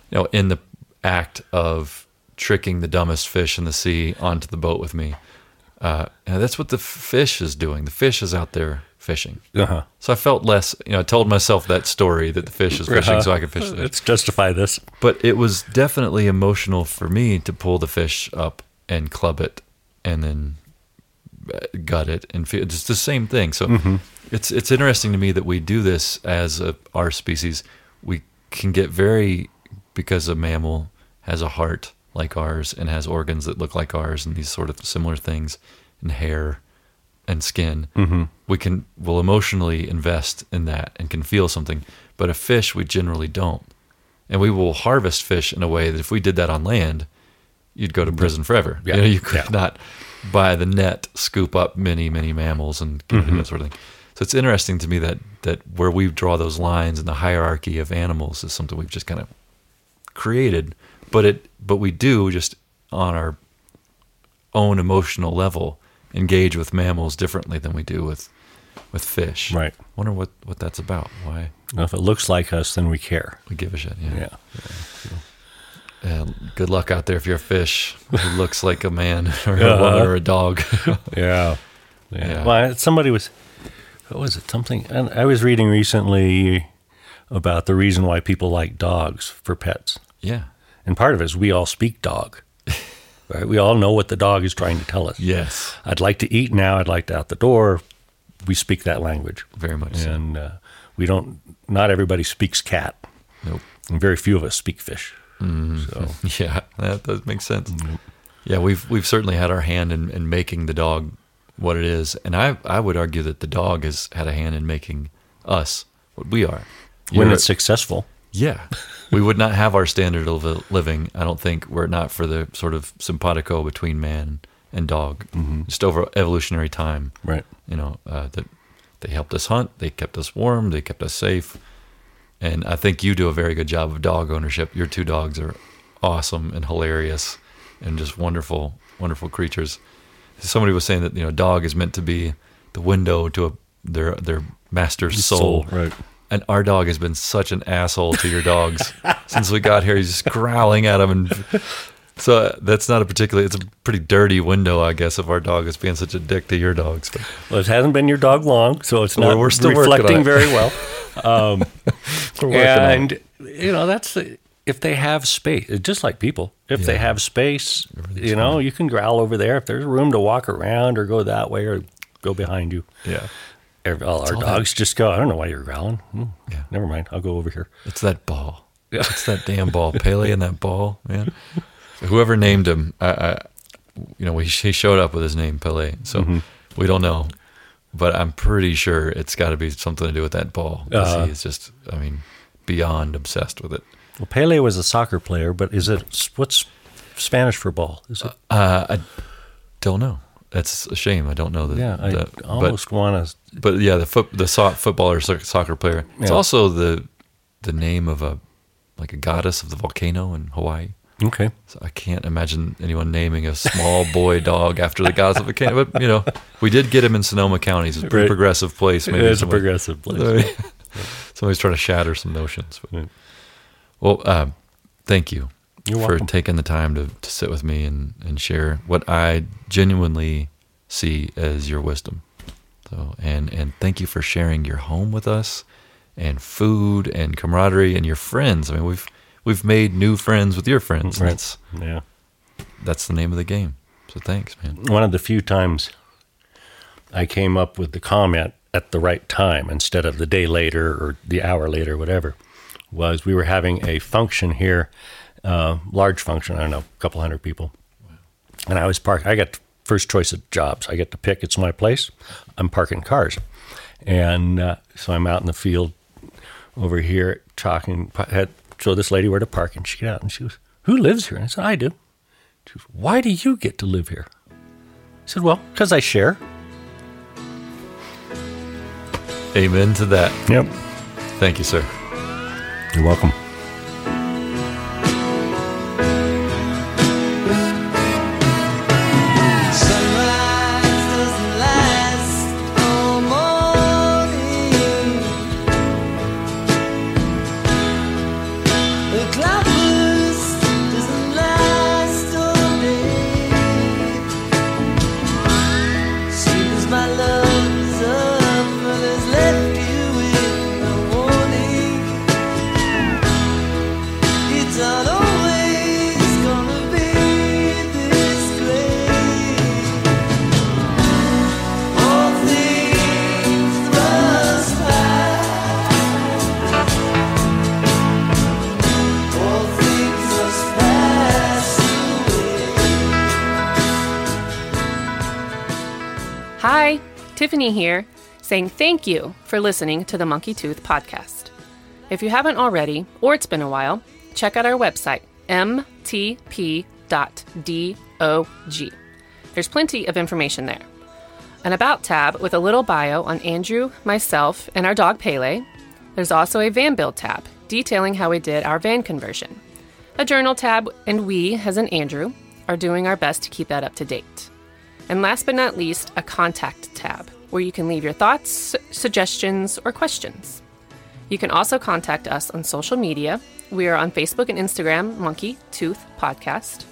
you know, in the act of tricking the dumbest fish in the sea onto the boat with me, uh, and that's what the fish is doing. The fish is out there fishing. Uh-huh. So I felt less, you know, I told myself that story that the fish is fishing so I could fish the fish. Let's justify this. But it was definitely emotional for me to pull the fish up and club it and then uh, gut it and feel it's the same thing. So it's it's interesting to me that we do this as a, our species. We can get very because a mammal has a heart like ours and has organs that look like ours and these sort of similar things and hair and skin. We can will emotionally invest in that and can feel something. But a fish we generally don't. And we will harvest fish in a way that if we did that on land, you'd go to prison forever. Yeah. You know, you could Yeah. not by the net scoop up many, many mammals and Mm-hmm. that sort of thing. So it's interesting to me that that where we draw those lines in the hierarchy of animals is something we've just kind of created, but it but we do just on our own emotional level engage with mammals differently than we do with with fish. Right. Wonder what what that's about. Why Now, if it looks like us, then we care. we give a shit. Yeah. Yeah. Uh, good luck out there if you're a fish who (laughs) looks like a man or a woman or a dog. (laughs) Yeah. Yeah. Yeah. Well, somebody was, what was it? Something, and I was reading recently about the reason why people like dogs for pets. yeah. And part of it is we all speak dog, (laughs) right? We all know what the dog is trying to tell us. Yes. I'd like to eat now. I'd like to out the door. We speak that language. Very much so. And uh, we don't, not everybody speaks cat. Nope. And very few of us speak fish. Mm-hmm. So, (laughs) Yeah, that does make sense. Yeah, we've we've certainly had our hand in, in making the dog what it is, and I I would argue that the dog has had a hand in making us what we are. when You're- it's successful, yeah, we would not have our standard of living. I don't think were it not for the sort of simpatico between man and dog, just over evolutionary time. right? You know uh, that they helped us hunt, they kept us warm, they kept us safe, and I think you do a very good job of dog ownership. Your two dogs are awesome and hilarious, and just wonderful, wonderful creatures. Somebody was saying that you know, dog is meant to be the window to a, their their master's soul. right? And our dog has been such an asshole to your dogs since we got here. He's just growling at them, and so uh, that's not a particularly. It's a pretty dirty window, I guess, of our dog is being such a dick to your dogs. But Well, it hasn't been your dog long, so it's not we're still reflecting very well. (laughs) Um, we're working on and you know that's if they have space, just like people. If they have space, you know, you can growl over there. If there's room to walk around or go that way or go behind you, yeah, Every, all our all that- dogs just go. I don't know why you're growling. Hmm, Yeah. Never mind. I'll go over here. it's that ball. Yeah. It's that damn ball, Pele and that ball, man. Whoever named him, I, I you know, he, he showed up with his name Pele, so Mm-hmm. we don't know, but I'm pretty sure it's got to be something to do with that ball. Uh-huh. he is just, I mean, beyond obsessed with it. Well, Pele was a soccer player, but is it what's Spanish for ball? Is it? Uh, I don't know. That's a shame. I don't know that. yeah, I that- almost want to. But, yeah, the foot, the so- footballer, soccer player. It's Yeah. also the the name of a like a goddess of the volcano in Hawaii. Okay. So I can't imagine anyone naming a small boy (laughs) dog after the goddess of the volcano. But you know, we did get him in Sonoma County. It's a pretty Right. progressive place. Maybe it's a progressive place. (laughs) Somebody's trying to shatter some notions. But-. Well, uh, thank you You're for welcome. taking the time to, to sit with me and, and share what I genuinely see as your wisdom. So and and thank you for sharing your home with us, and food and camaraderie and your friends. I mean, we've we've made new friends with your friends. Right. That's Yeah. that's the name of the game. So thanks, man. One of the few times I came up with the comment at the right time instead of the day later or the hour later, whatever, was we were having a function here, uh, large function, I don't know, a couple hundred people. And I was parked, I got first choice of jobs. I get to pick, it's my place. I'm parking cars. And uh, so I'm out in the field over here talking, had, show this lady where to park, and she got out and she was, Who lives here? And I said, I do. She goes, Why do you get to live here? I said, Well, because I share. Amen to that. Yep. Thank you, sir. You're welcome. Here, saying thank you for listening to the Monkey Tooth podcast. If you haven't already, or it's been a while, check out our website, mtp.dog. There's plenty of information there. An About tab with a little bio on Andrew, myself, and our dog Pele. There's also a van build tab detailing how we did our van conversion. A journal tab, and we, as in Andrew, are doing our best to keep that up to date. And last but not least, a contact tab where you can leave your thoughts, suggestions, or questions. You can also contact us on social media. We are on Facebook and Instagram, Monkey Tooth Podcast.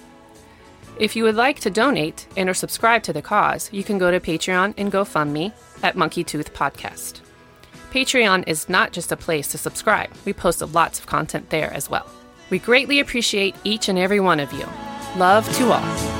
If you would like to donate and or subscribe to the cause, you can go to Patreon and GoFundMe at Monkey Tooth Podcast. Patreon is not just a place to subscribe. We post lots of content there as well. We greatly appreciate each and every one of you. Love to all.